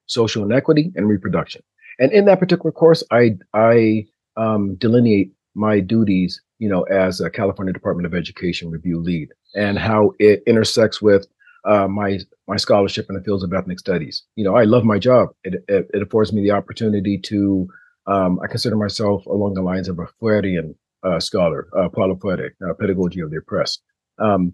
social inequity and reproduction. And in that particular course, I I um, delineate my duties, you know, as a California Department of Education review lead, and how it intersects with uh, my my scholarship in the fields of ethnic studies. You know, I love my job. It it, it affords me the opportunity to um, I consider myself along the lines of a Freirean uh, scholar, uh, Paulo Freire, uh, Pedagogy of the Oppressed, um,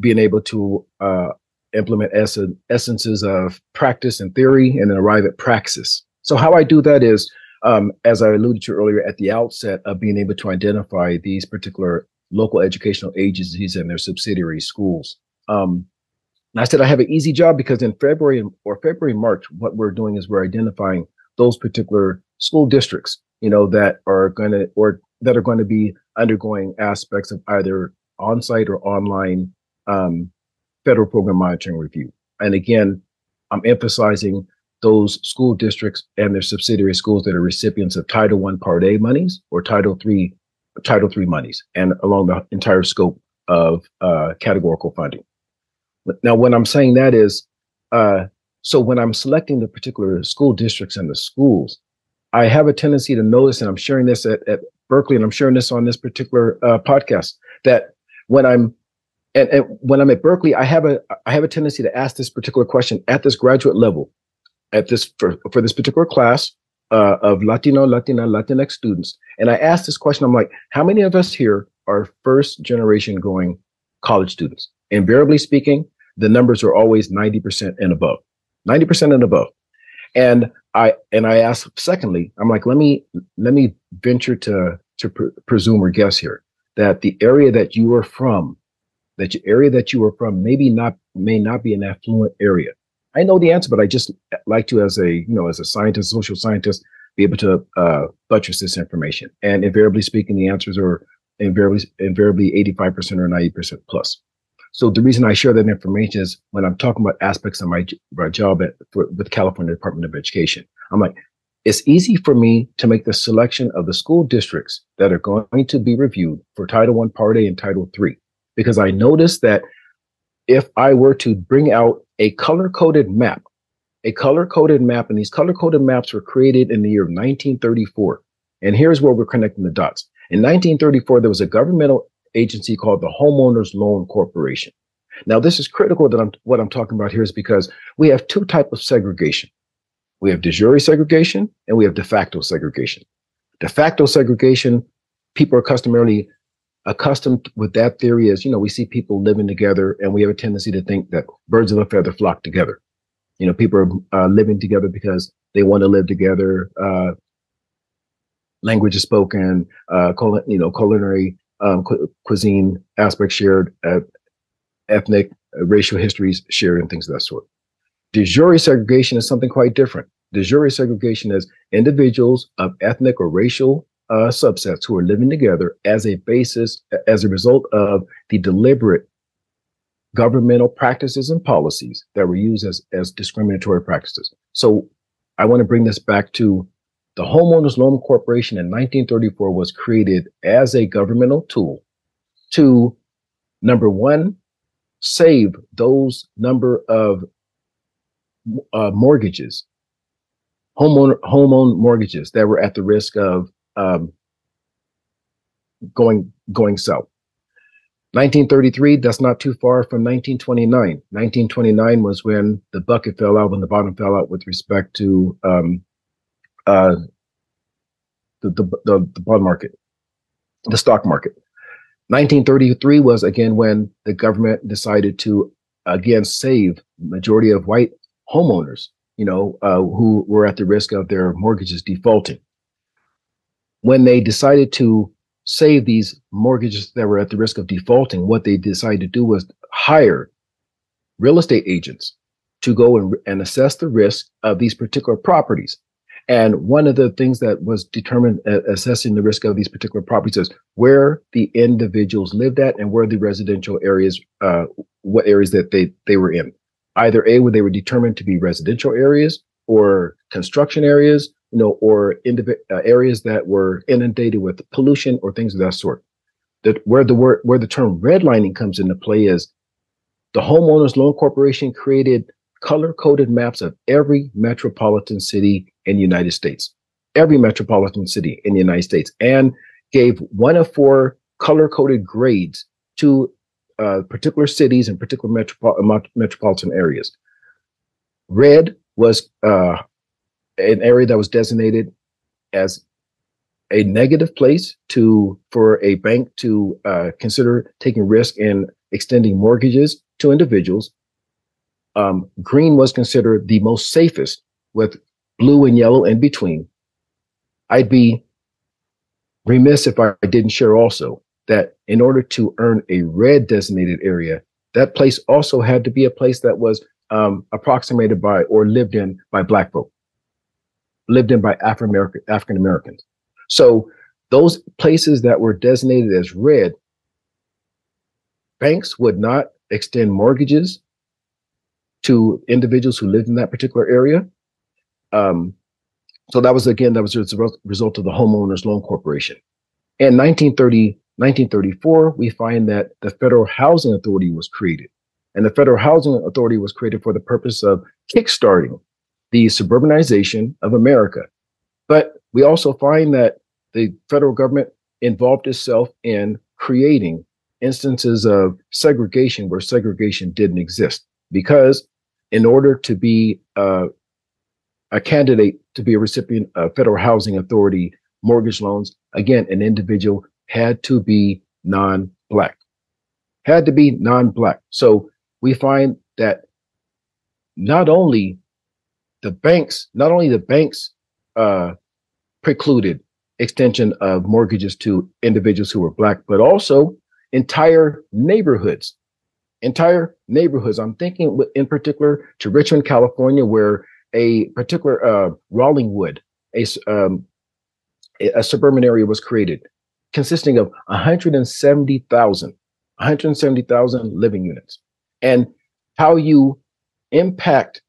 being able to uh, implement ess- essences of practice and theory and then arrive at praxis. So, how I do that is, um, as I alluded to earlier at the outset, of being able to identify these particular local educational agencies and their subsidiary schools. Um, and I said I have an easy job because in February or February, March, what we're doing is we're identifying those particular school districts, you know, that are going to or that are going to be undergoing aspects of either on-site or online um, federal program monitoring review. And again, I'm emphasizing those school districts and their subsidiary schools that are recipients of Title I Part A monies or Title III Title III monies, and along the entire scope of uh, categorical funding. Now, when I'm saying that is, uh, so when I'm selecting the particular school districts and the schools, I have a tendency to notice, and I'm sharing this at, at Berkeley, and I'm sharing this on this particular uh, podcast, that when I'm and, and when I'm at Berkeley, I have a I have a tendency to ask this particular question at this graduate level, at this for, for this particular class uh, of Latino, Latina, Latinx students, and I ask this question. I'm like, how many of us here are first generation going college students? Invariably speaking, the numbers are always 90% and above, 90% and above. And I and I ask secondly, I'm like, let me let me venture to to pr- presume or guess here that the area that you are from, that your area that you are from, maybe not may not be an affluent area. I know the answer, but I just like to, as a you know, as a scientist, social scientist, be able to uh, buttress this information. And invariably speaking, the answers are invariably invariably 85% or 90% plus. So the reason I share that information is when I'm talking about aspects of my, my job at for, with California Department of Education, I'm like, it's easy for me to make the selection of the school districts that are going to be reviewed for Title I Part A and Title III, because I noticed that if I were to bring out a color coded map, a color coded map, and these color coded maps were created in the year 1934. And here's where we're connecting the dots. In 1934, there was a governmental agency called the Homeowners Loan Corporation. Now, this is critical that I'm what I'm talking about here is because we have two types of segregation. We have de jure segregation and we have de facto segregation. De facto segregation, people are customarily accustomed with that theory as, you know, we see people living together and we have a tendency to think that birds of a feather flock together. You know, people are uh, living together because they want to live together. Uh, language is spoken, uh, you know, culinary um, cu- cuisine aspects shared, uh, ethnic, uh, racial histories shared, and things of that sort. De jure segregation is something quite different. De jure segregation is individuals of ethnic or racial uh, subsets who are living together as a basis, as a result of the deliberate governmental practices and policies that were used as, as discriminatory practices. So I want to bring this back to the Homeowners Loan Corporation in 1934 was created as a governmental tool to, number one, save those number of uh, mortgages, homeowner homeown mortgages that were at the risk of um, going going south. 1933, that's not too far from 1929. 1929 was when the bucket fell out, when the bottom fell out with respect to um, uh, the, the, the, bond market, the stock market. 1933 was again when the government decided to again save majority of white homeowners, you know, uh, who were at the risk of their mortgages defaulting. When they decided to save these mortgages that were at the risk of defaulting, what they decided to do was hire real estate agents to go and, and assess the risk of these particular properties. And one of the things that was determined assessing the risk of these particular properties is where the individuals lived at and where the residential areas, uh, what areas that they, they were in. Either A, where they were determined to be residential areas or construction areas, you know, or indiv- uh, areas that were inundated with pollution or things of that sort. That where the word where the term redlining comes into play is the homeowners loan corporation created color coded maps of every metropolitan city in the United States, every metropolitan city in the United States, and gave one of four color coded grades to uh, particular cities and particular metropo- metropolitan areas. Red was uh, an area that was designated as a negative place to for a bank to uh, consider taking risk in extending mortgages to individuals um, green was considered the most safest, with blue and yellow in between. I'd be remiss if I didn't share also that in order to earn a red designated area, that place also had to be a place that was um, approximated by or lived in by Black folk, lived in by American African Americans. So those places that were designated as red, banks would not extend mortgages to individuals who lived in that particular area. Um, so that was again that was a result of the homeowners loan corporation. In 1930, 1934, we find that the Federal Housing Authority was created, and the Federal Housing Authority was created for the purpose of kickstarting the suburbanization of America. But we also find that the federal government involved itself in creating instances of segregation where segregation didn't exist because in order to be uh, a candidate to be a recipient of federal housing authority mortgage loans again an individual had to be non-black had to be non-black so we find that not only the banks not only the banks uh, precluded extension of mortgages to individuals who were black but also entire neighborhoods entire neighborhoods. I'm thinking in particular to Richmond, California, where a particular uh, Rollingwood, a, um, a suburban area was created, consisting of 170,000, 170,000 living units, and how you impact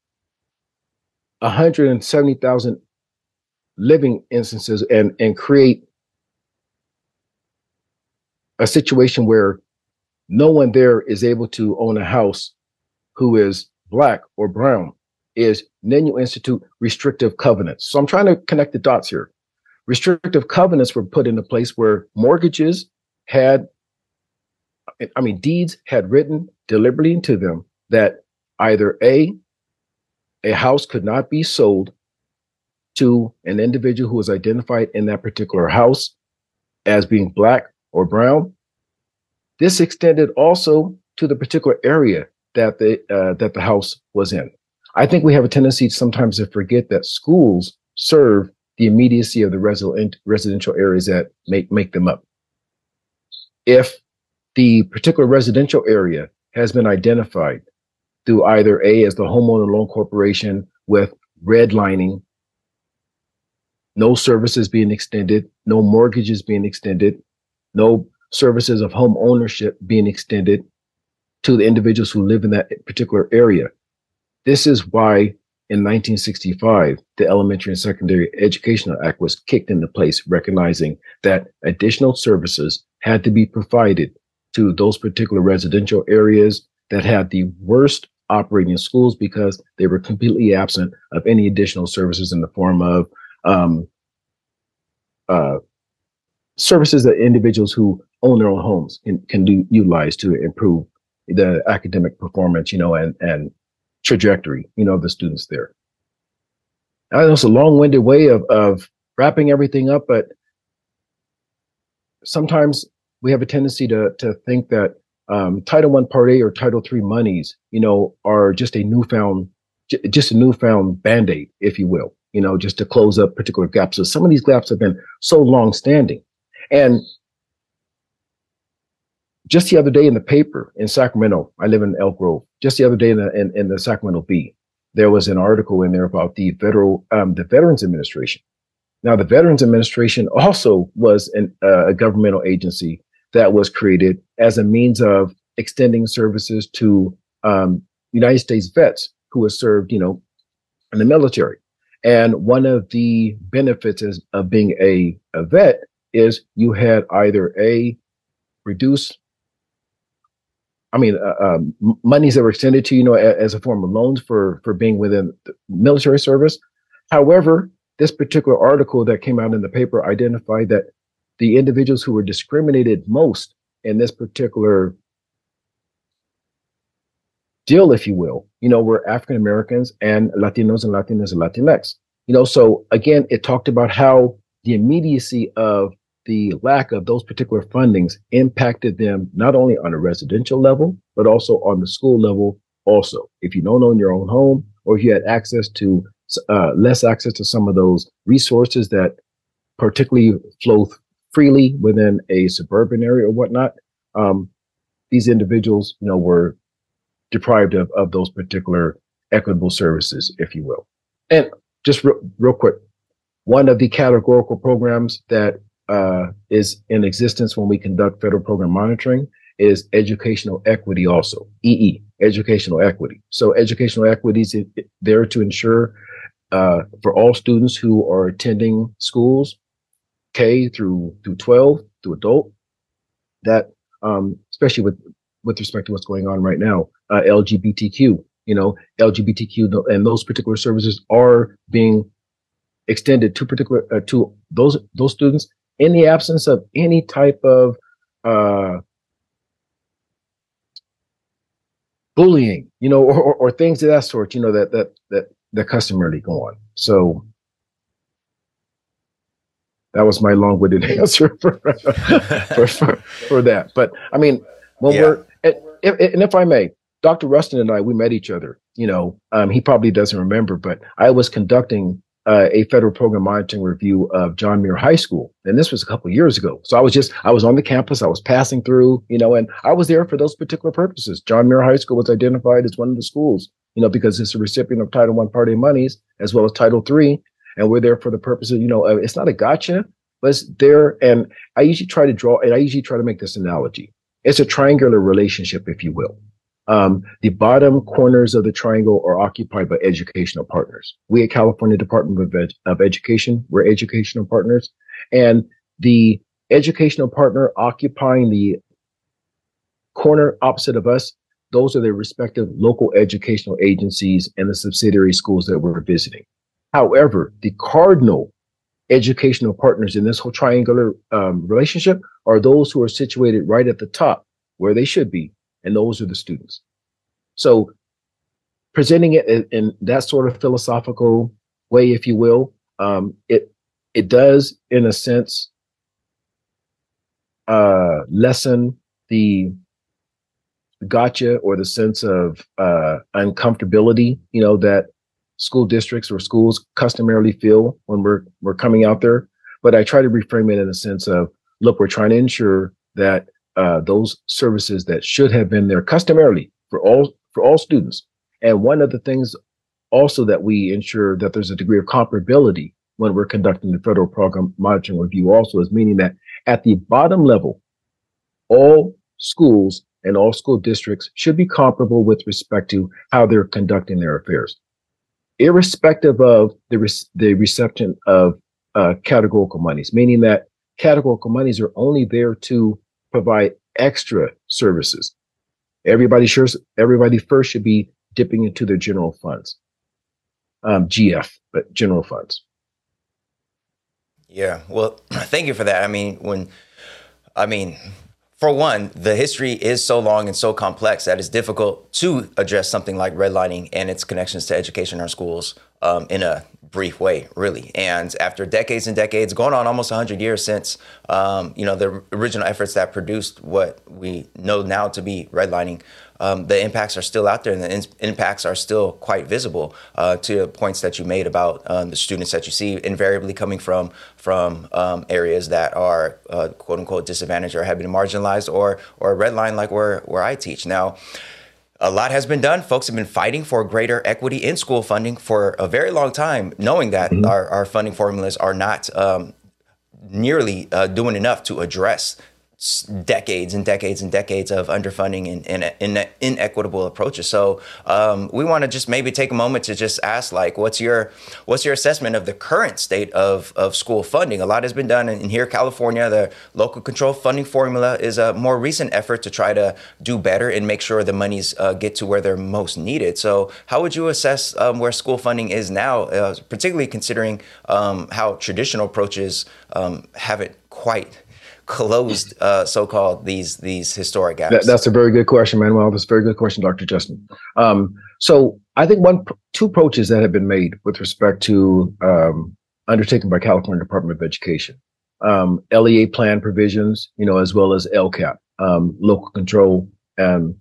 170,000 living instances and and create a situation where no one there is able to own a house who is black or brown is then you institute restrictive covenants. So I'm trying to connect the dots here. Restrictive covenants were put into place where mortgages had, I mean, deeds had written deliberately into them that either A, a house could not be sold to an individual who was identified in that particular house as being black or brown, this extended also to the particular area that the uh, that the house was in. I think we have a tendency sometimes to forget that schools serve the immediacy of the resident, residential areas that make make them up. If the particular residential area has been identified through either A as the homeowner loan corporation with redlining, no services being extended, no mortgages being extended, no services of home ownership being extended to the individuals who live in that particular area. This is why in 1965, the Elementary and Secondary Educational Act was kicked into place, recognizing that additional services had to be provided to those particular residential areas that had the worst operating schools because they were completely absent of any additional services in the form of um, uh, services that individuals who own their own homes can, can do, utilize to improve the academic performance, you know, and, and trajectory, you know, of the students there. I know it's a long-winded way of, of wrapping everything up, but sometimes we have a tendency to, to think that um, Title One Part A or Title Three monies, you know, are just a newfound, just a newfound band-aid, if you will, you know, just to close up particular gaps. So some of these gaps have been so long-standing, and just the other day in the paper in Sacramento, I live in Elk Grove. Just the other day in the in, in the Sacramento Bee, there was an article in there about the federal um, the Veterans Administration. Now, the Veterans Administration also was an, uh, a governmental agency that was created as a means of extending services to um, United States vets who have served, you know, in the military. And one of the benefits is, of being a, a vet is you had either a reduced I mean, uh, um, monies that were extended to you know as a form of loans for for being within military service. However, this particular article that came out in the paper identified that the individuals who were discriminated most in this particular deal, if you will, you know, were African Americans and Latinos and Latinas and Latinx. You know, so again, it talked about how the immediacy of the lack of those particular fundings impacted them not only on a residential level, but also on the school level. Also, if you don't own your own home or if you had access to uh, less access to some of those resources that particularly flow freely within a suburban area or whatnot, um, these individuals, you know, were deprived of, of those particular equitable services, if you will. And just re- real quick, one of the categorical programs that uh, is in existence when we conduct federal program monitoring is educational equity also ee educational equity. So educational equity is there to ensure uh, for all students who are attending schools k through through 12 through adult that um, especially with with respect to what's going on right now uh, lgbtq you know lgbtq and those particular services are being extended to particular uh, to those those students in the absence of any type of uh, bullying, you know, or, or, or, things of that sort, you know, that that that that customarily go on. So that was my long-winded <laughs> answer for for, for, for, that. But I mean, when yeah. we're and if, and if I may, Dr. Rustin and I, we met each other. You know, um, he probably doesn't remember, but I was conducting uh, a federal program monitoring review of John Muir High School, and this was a couple years ago. So I was just I was on the campus, I was passing through, you know, and I was there for those particular purposes. John Muir High School was identified as one of the schools, you know, because it's a recipient of Title One Part A monies as well as Title Three, and we're there for the purpose of, you know, it's not a gotcha, but it's there. And I usually try to draw, and I usually try to make this analogy. It's a triangular relationship, if you will. Um, the bottom corners of the triangle are occupied by educational partners. We at California Department of, Ed- of Education, we're educational partners. And the educational partner occupying the corner opposite of us, those are the respective local educational agencies and the subsidiary schools that we're visiting. However, the cardinal educational partners in this whole triangular um, relationship are those who are situated right at the top where they should be and those are the students. So presenting it in, in that sort of philosophical way, if you will, um, it it does, in a sense, uh, lessen the gotcha or the sense of uh, uncomfortability, you know, that school districts or schools customarily feel when we're we're coming out there. But I try to reframe it in a sense of, look, we're trying to ensure that uh, those services that should have been there customarily for all for all students. And one of the things also that we ensure that there's a degree of comparability when we're conducting the federal program monitoring review also is meaning that at the bottom level, all schools and all school districts should be comparable with respect to how they're conducting their affairs, irrespective of the, re- the reception of uh, categorical monies, meaning that categorical monies are only there to provide extra services. Everybody sure, everybody first should be dipping into their general funds. Um, GF, but general funds. Yeah. Well, <clears throat> thank you for that. I mean, when, I mean, for one, the history is so long and so complex that it's difficult to address something like redlining and its connections to education in our schools um, in a brief way, really. And after decades and decades, going on almost 100 years since, um, you know, the original efforts that produced what we know now to be redlining, um, the impacts are still out there and the in- impacts are still quite visible uh, to the points that you made about um, the students that you see invariably coming from from um, areas that are uh, quote unquote disadvantaged or have been marginalized or or redline like where where I teach now a lot has been done. Folks have been fighting for greater equity in school funding for a very long time, knowing that mm-hmm. our, our funding formulas are not um, nearly uh, doing enough to address decades and decades and decades of underfunding and, and, and inequitable approaches. So um, we want to just maybe take a moment to just ask, like, what's your what's your assessment of the current state of, of school funding? A lot has been done in here, California. The local control funding formula is a more recent effort to try to do better and make sure the monies uh, get to where they're most needed. So how would you assess um, where school funding is now, uh, particularly considering um, how traditional approaches um, haven't quite closed uh, so-called these these historic gaps? That, that's a very good question, Manuel. That's a very good question, Dr. Rustin. Um, so I think one two approaches that have been made with respect to um, undertaken by California Department of Education, um, LEA plan provisions, you know, as well as LCAP, um, local control and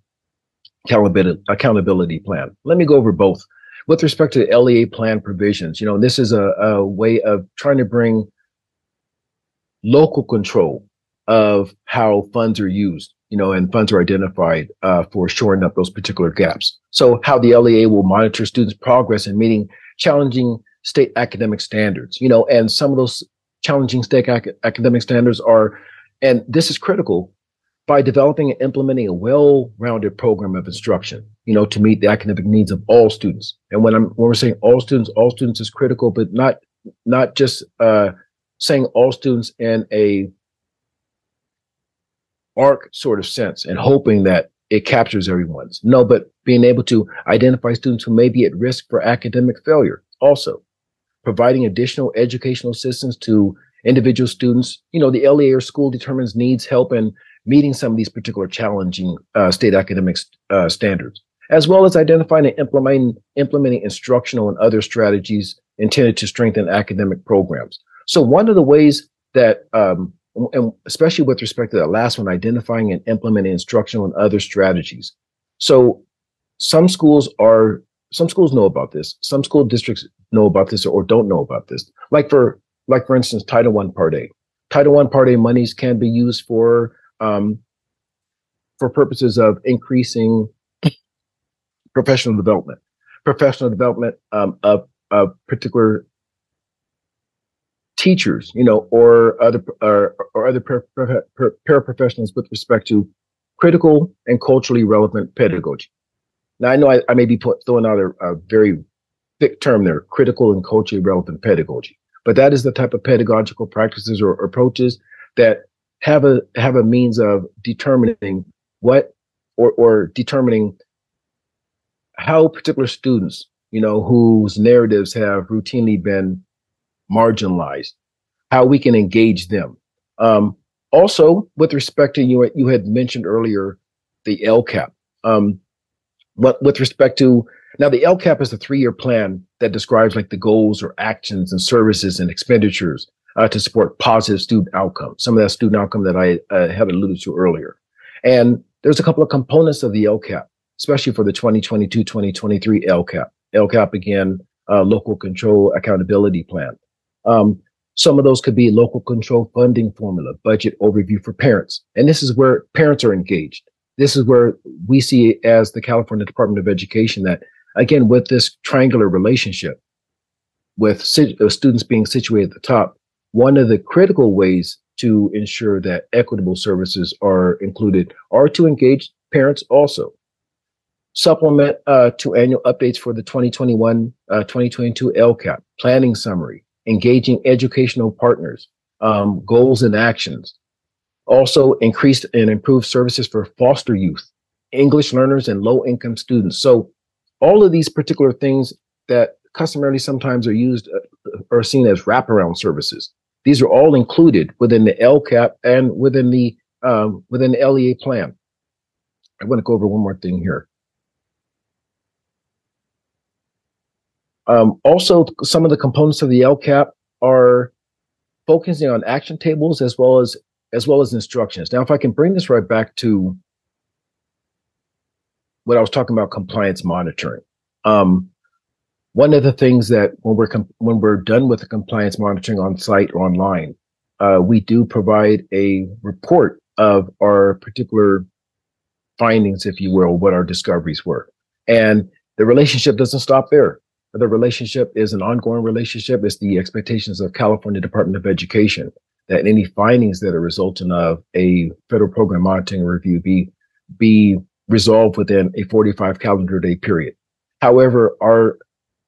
accountability, accountability plan. Let me go over both. With respect to LEA plan provisions, you know, this is a, a way of trying to bring local control of how funds are used, you know, and funds are identified uh, for shoring up those particular gaps. So how the LEA will monitor students' progress in meeting challenging state academic standards, you know, and some of those challenging state ac- academic standards are, and this is critical, by developing and implementing a well-rounded program of instruction, you know, to meet the academic needs of all students. And when I'm when we're saying all students, all students is critical, but not not just uh, saying all students in a arc sort of sense and hoping that it captures everyone's. No, but being able to identify students who may be at risk for academic failure also. providing additional educational assistance to individual students. You know, the LEA or school determines needs help in meeting some of these particular challenging uh, state academic uh, standards, as well as identifying and implementing, implementing instructional and other strategies intended to strengthen academic programs. So one of the ways that, um, and especially with respect to that last one, identifying and implementing instructional and other strategies. So some schools are, some schools know about this. Some school districts know about this or don't know about this. Like for, like for instance, Title One Part A. Title One Part A monies can be used for, um, for purposes of increasing professional development, professional development um, of, of particular teachers, you know, or other or, or other paraprofessionals with respect to critical and culturally relevant pedagogy. Now, I know I, I may be put, throwing out a, a, very thick term there, critical and culturally relevant pedagogy, but that is the type of pedagogical practices or, or approaches that have a have a means of determining what or, or determining how particular students, you know, whose narratives have routinely been marginalized, how we can engage them. Um, also, with respect to you, you had mentioned earlier the LCAP. Um, with respect to now, the LCAP is a three-year plan that describes like the goals or actions and services and expenditures uh, to support positive student outcomes. Some of that student outcome that I uh, had alluded to earlier, and there's a couple of components of the LCAP, especially for the 2022-2023 LCAP. LCAP again, uh, local control accountability plan. Um, some of those could be local control funding formula, budget overview for parents. And this is where parents are engaged. This is where we see as the California Department of Education that, again, with this triangular relationship with uh, students being situated at the top, one of the critical ways to ensure that equitable services are included are to engage parents also. Supplement uh, to annual updates for the 2021 uh, 2022 LCAP, planning summary, engaging educational partners, um, goals and actions. Also increased and improved services for foster youth, English learners, and low income students. So all of these particular things that customarily sometimes are used uh, are seen as wraparound services. These are all included within the LCAP and within the um, within the LEA plan. I want to go over one more thing here. Um, also, some of the components of the LCAP are focusing on action tables as well as as well as instructions. Now, if I can bring this right back to what I was talking about, compliance monitoring. Um, one of the things that when we're when we're done with the compliance monitoring on site or online, uh, we do provide a report of our particular findings, if you will, what our discoveries were, and the relationship doesn't stop there the relationship is an ongoing relationship. It's the expectations of California Department of Education that any findings that are resulting of a federal program monitoring review be be resolved within a 45 calendar day period. However, our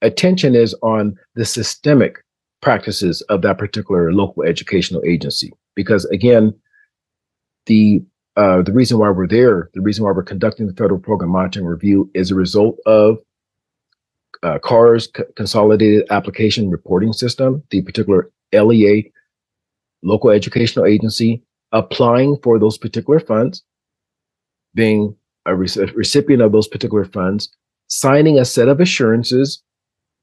attention is on the systemic practices of that particular local educational agency because again the uh, the reason why we're there, the reason why we're conducting the federal program monitoring review is a result of uh, CARS Consolidated Application Reporting System, the particular LEA, local educational agency, applying for those particular funds, being a re- recipient of those particular funds, signing a set of assurances.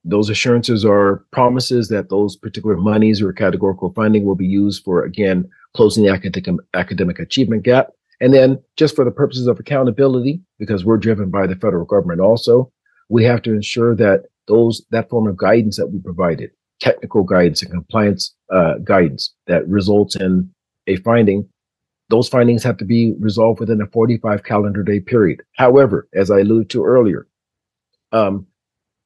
Those assurances are promises that those particular monies or categorical funding will be used for, again, closing the academic, academic achievement gap. And then, just for the purposes of accountability, because we're driven by the federal government also, we have to ensure that those that form of guidance that we provided, technical guidance and compliance uh, guidance that results in a finding, those findings have to be resolved within a 45 calendar day period. However, as I alluded to earlier, um,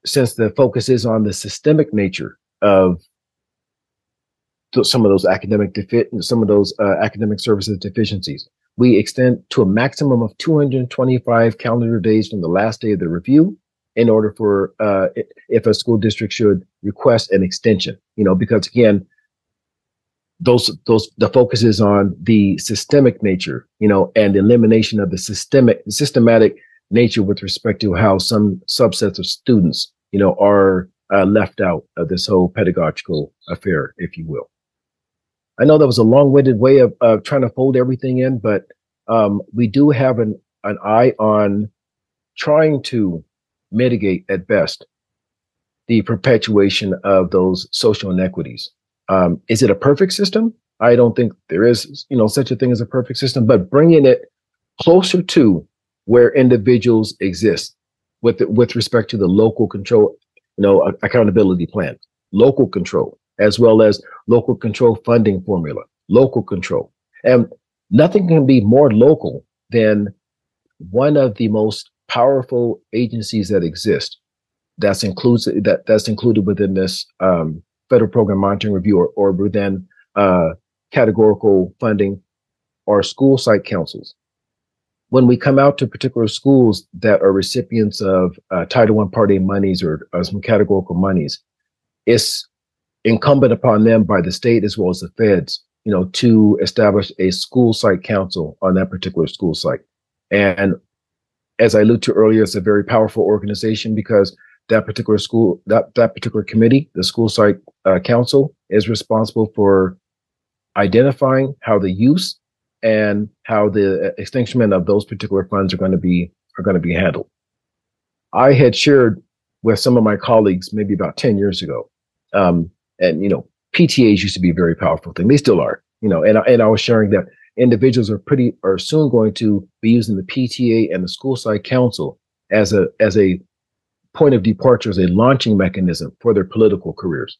since the focus is on the systemic nature of some of those academic defi- some of those uh, academic services deficiencies, we extend to a maximum of 225 calendar days from the last day of the review in order for uh, if a school district should request an extension. You know, because again, those those the focus is on the systemic nature, you know, and elimination of the systemic systematic nature with respect to how some subsets of students, you know, are uh, left out of this whole pedagogical affair, if you will. I know that was a long-winded way of, of trying to fold everything in, but um, we do have an, an eye on trying to mitigate at best the perpetuation of those social inequities. Um, is it a perfect system? I don't think there is, you know, such a thing as a perfect system, but bringing it closer to where individuals exist with the, with respect to the local control, you know, accountability plan, local control, as well as local control funding formula, local control. And nothing can be more local than one of the most powerful agencies that exist. That's includes that that's included within this um, federal program monitoring review or, or within uh, categorical funding are school site councils. When we come out to particular schools that are recipients of uh, Title I Part A monies or, or some categorical monies, it's incumbent upon them by the state as well as the feds, you know, to establish a school site council on that particular school site. And as I alluded to earlier, it's a very powerful organization because that particular school, that that particular committee, the school site uh, council, is responsible for identifying how the use and how the extinction of those particular funds are going to be are going to be handled. I had shared with some of my colleagues maybe about 10 years ago um, and you know, PTAs used to be a very powerful thing. They still are, you know, and and I was sharing that individuals are pretty are soon going to be using the PTA and the school site council as a as a point of departure, as a launching mechanism for their political careers.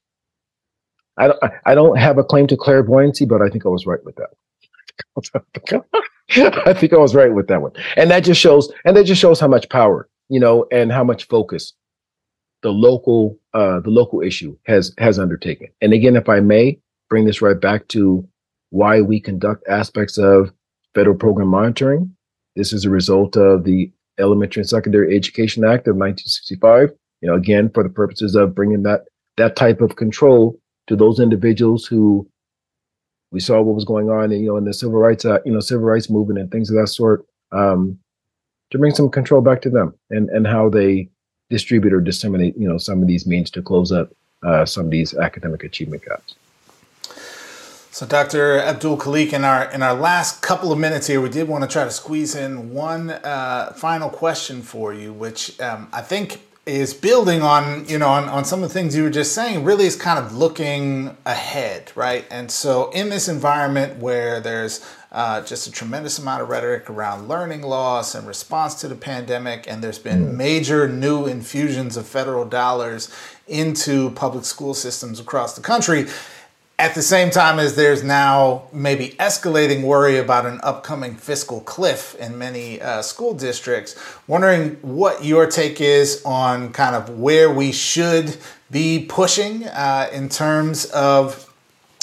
I don't I don't have a claim to clairvoyancy, but I think I was right with that. <laughs> I think I was right with that one. And that just shows and that just shows how much power, you know, and how much focus the local uh, the local issue has has undertaken. And again, if I may bring this right back to why we conduct aspects of federal program monitoring. This is a result of the Elementary and Secondary Education Act of 1965. You know, again, for the purposes of bringing that that type of control to those individuals who we saw what was going on, in, you know, in the civil rights, uh, you know, civil rights movement and things of that sort, um, to bring some control back to them and and how they distribute or disseminate, you know, some of these means to close up uh, some of these academic achievement gaps. So, Dr. Abdul Khaliq, in our in our last couple of minutes here, we did want to try to squeeze in one uh, final question for you, which um, I think is building on you know on, on some of the things you were just saying. Really, is kind of looking ahead, right? And so, in this environment where there's uh, just a tremendous amount of rhetoric around learning loss and response to the pandemic, and there's been mm. major new infusions of federal dollars into public school systems across the country. At the same time as there's now maybe escalating worry about an upcoming fiscal cliff in many uh, school districts, wondering what your take is on kind of where we should be pushing uh, in terms of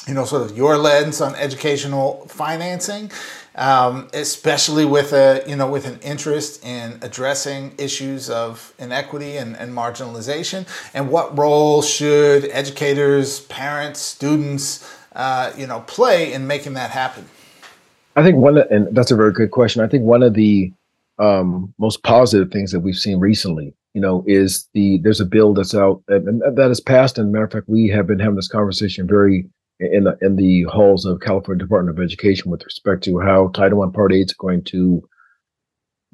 you know, sort of your lens on educational financing, um, especially with a, you know, with an interest in addressing issues of inequity and, and marginalization, and what role should educators, parents, students, uh, you know, play in making that happen? I think one, and that's a very good question. I think one of the um, most positive things that we've seen recently, you know, is the there's a bill that's out and, and that has passed. And matter of fact, we have been having this conversation very in the, in the halls of California Department of Education with respect to how Title I Part A is going to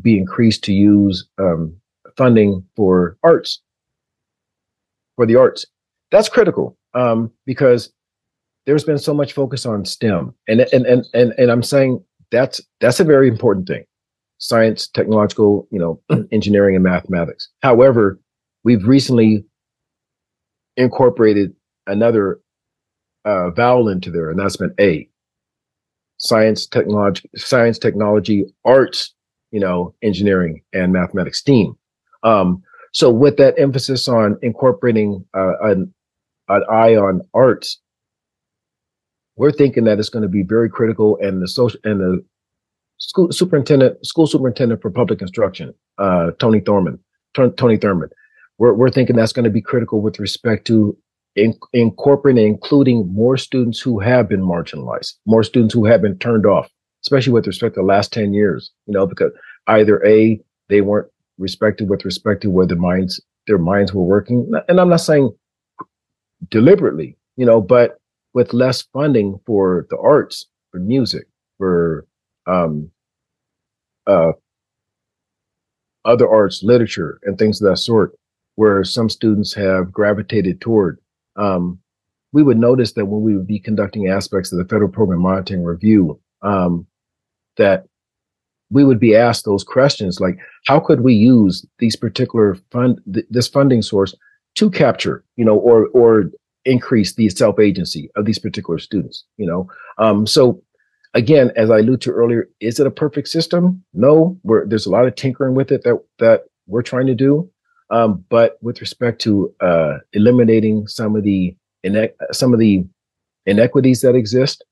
be increased to use um, funding for arts, for the arts. That's critical um, because there's been so much focus on STEM, and and and and and I'm saying that's that's a very important thing, science, technological, you know, <clears throat> engineering, and mathematics. However, we've recently incorporated another uh, vowel into there, and that's been A. Science, technology, science, technology, arts, you know, engineering and mathematics, STEAM. Um, so with that emphasis on incorporating uh, an, an eye on arts, we're thinking that it's going to be very critical, and the social and the school superintendent, school superintendent for public instruction, uh, Tony Thurmond, Tony Thurmond, we're we're thinking that's going to be critical with respect to in, incorporating including more students who have been marginalized, more students who have been turned off, especially with respect to the last 10 years, you know, because either A, they weren't respected with respect to where their minds, their minds were working. And I'm not saying deliberately, you know, but with less funding for the arts, for music, for um, uh, other arts, literature, and things of that sort, where some students have gravitated toward. Um, we would notice that when we would be conducting aspects of the federal program monitoring review, um, that we would be asked those questions like, how could we use these particular fund, th- this funding source to capture, you know, or or increase the self agency of these particular students, you know? Um, so again, as I alluded to earlier, is it a perfect system? No, there's a lot of tinkering with it that that we're trying to do. Um, but with respect to uh, eliminating some of the some of the inequities that exist,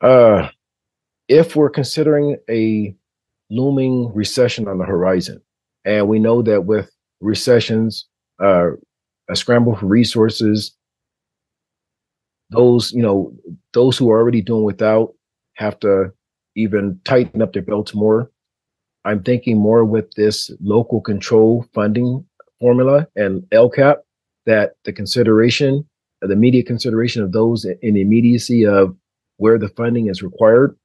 uh, if we're considering a looming recession on the horizon, and we know that with recessions, uh, a scramble for resources, those you know those who are already doing without have to even tighten up their belts more. I'm thinking more with this local control funding formula and LCAP that the consideration, the immediate consideration of those in the immediacy of where the funding is required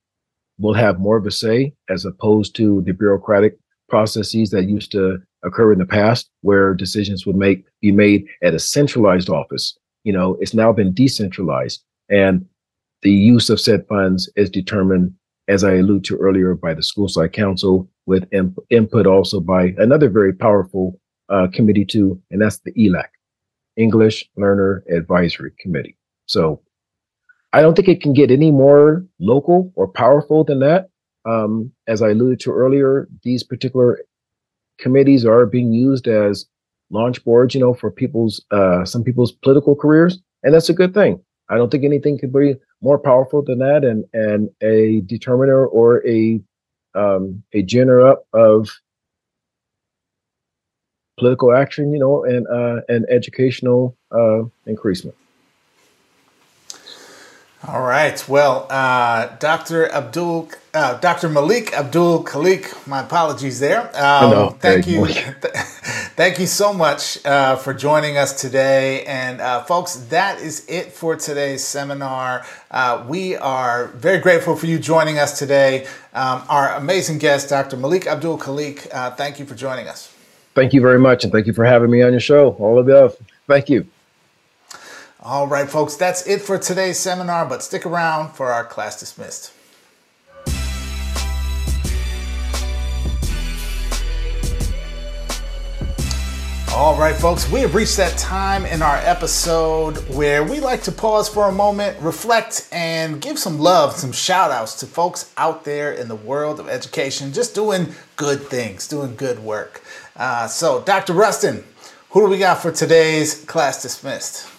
will have more of a say as opposed to the bureaucratic processes that used to occur in the past where decisions would make be made at a centralized office you know, it's now been decentralized. And the use of said funds is determined, as I alluded to earlier, by the school site council with imp- input also by another very powerful uh, committee too, and that's the ELAC, English Learner Advisory Committee. So I don't think it can get any more local or powerful than that. Um, as I alluded to earlier, these particular committees are being used as launch boards, you know, for people's uh, some people's political careers, and that's a good thing. I don't think anything could be more powerful than that, and and a determiner or a um, a gener up of political action, you know, and uh, and educational uh, increasement. All right. Well, uh, Dr. Abdul, uh, Dr. Malik Abdul Khalik, my apologies there. Um, thank you. <laughs> thank you so much uh, for joining us today. And uh, folks, that is it for today's seminar. Uh, we are very grateful for you joining us today. Um, our amazing guest, Dr. Malik Abdul Khalik, uh, thank you for joining us. Thank you very much. And thank you for having me on your show. All of you. Thank you. All right, folks, that's it for today's seminar, but stick around for our class dismissed. All right, folks, we have reached that time in our episode where we like to pause for a moment, reflect, and give some love, some shout outs to folks out there in the world of education, just doing good things, doing good work. Uh, so, Dr. Rustin, who do we got for today's class dismissed?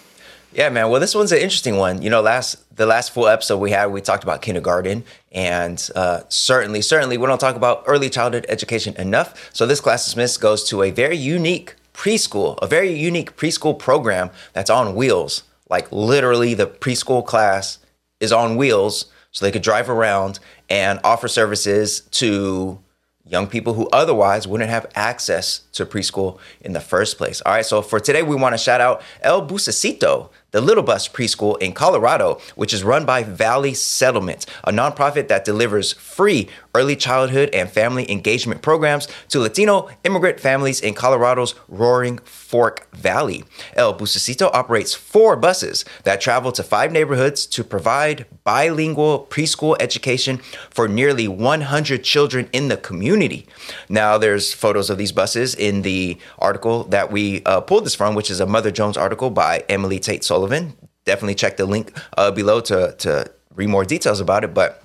Yeah, man. Well, this one's an interesting one. You know, last the last full episode we had, we talked about kindergarten, and uh, certainly, certainly, we don't talk about early childhood education enough. So this class dismissed goes to a very unique preschool, a very unique preschool program that's on wheels. Like literally, the preschool class is on wheels, so they could drive around and offer services to young people who otherwise wouldn't have access to preschool in the first place. All right, so for today, we want to shout out El Busesito the Little Bus Preschool in Colorado, which is run by Valley Settlement, a nonprofit that delivers free early childhood and family engagement programs to Latino immigrant families in Colorado's roaring Fork Valley. El Busesito operates four buses that travel to five neighborhoods to provide bilingual preschool education for nearly 100 children in the community. Now, there's photos of these buses in the article that we uh, pulled this from, which is a Mother Jones article by Emily Tate Sullivan. Definitely check the link uh, below to, to read more details about it. But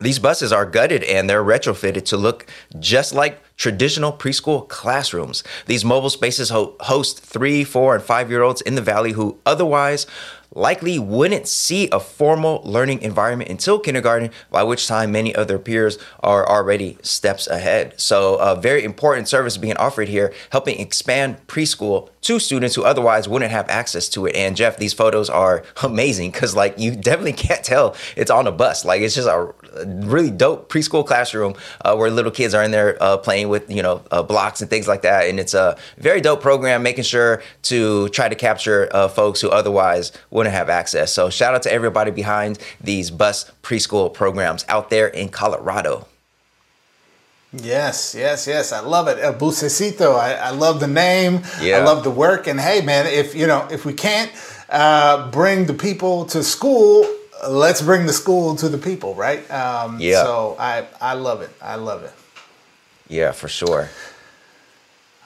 these buses are gutted and they're retrofitted to look just like traditional preschool classrooms. These mobile spaces ho- host three, four, and five year olds in the valley who otherwise likely wouldn't see a formal learning environment until kindergarten, by which time many of their peers are already steps ahead. So, a very important service being offered here, helping expand preschool to students who otherwise wouldn't have access to it. And Jeff, these photos are <laughs> amazing because like you definitely <laughs> can't tell it's on a bus. Like it's just a really dope preschool classroom uh, where little kids are in there uh, playing with you know uh, blocks and things like that. And it's a very dope program, making sure to try to capture uh, folks who otherwise wouldn't have access. So shout out to everybody behind these bus preschool programs out there in Colorado. Yes, yes, yes. I love it. El Busesito. I, I love the name. Yeah. I love the work. And hey, man, if you know, if we can't uh, bring the people to school, let's bring the school to the people, right? Um, yeah. So I, I love it. I love it. Yeah, for sure.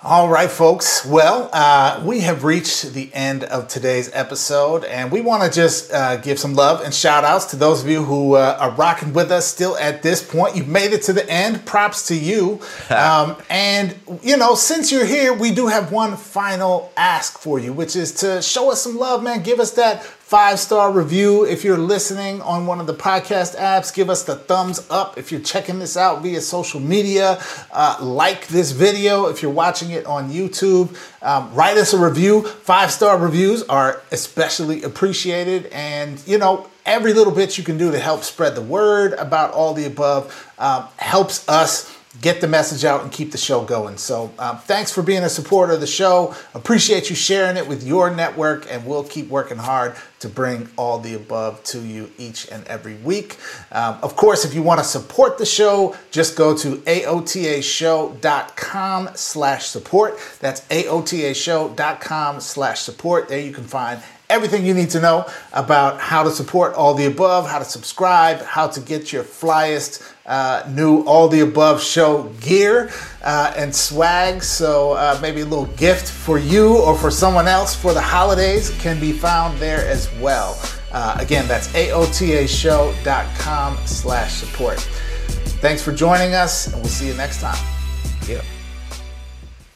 All right, folks. Well, uh, we have reached the end of today's episode, and we want to just uh, give some love and shout outs to those of you who uh, are rocking with us still at this point. You've made it to the end. Props to you. <laughs> um, and, you know, since you're here, we do have one final ask for you, which is to show us some love, man. Give us that five star review. If you're listening on one of the podcast apps, give us the thumbs up. If you're checking this out via social media, uh, like this video. If you're watching it on YouTube, um, write us a review. Five star reviews are especially appreciated. And, you know, every little bit you can do to help spread the word about all the above um, helps us get the message out and keep the show going. So, um, thanks for being a supporter of the show. Appreciate you sharing it with your network, and we'll keep working hard to bring all the above to you each and every week. Um, of course, if you want to support the show, just go to aotashow.com slash support. That's aotashow.com slash support. There you can find everything you need to know about how to support all the above, how to subscribe, how to get your flyest uh, new all the above show gear uh, and swag. So uh, maybe a little gift for you or for someone else for the holidays can be found there as well. Uh, again, that's aotashow.com slash support. Thanks for joining us, and we'll see you next time. Yeah.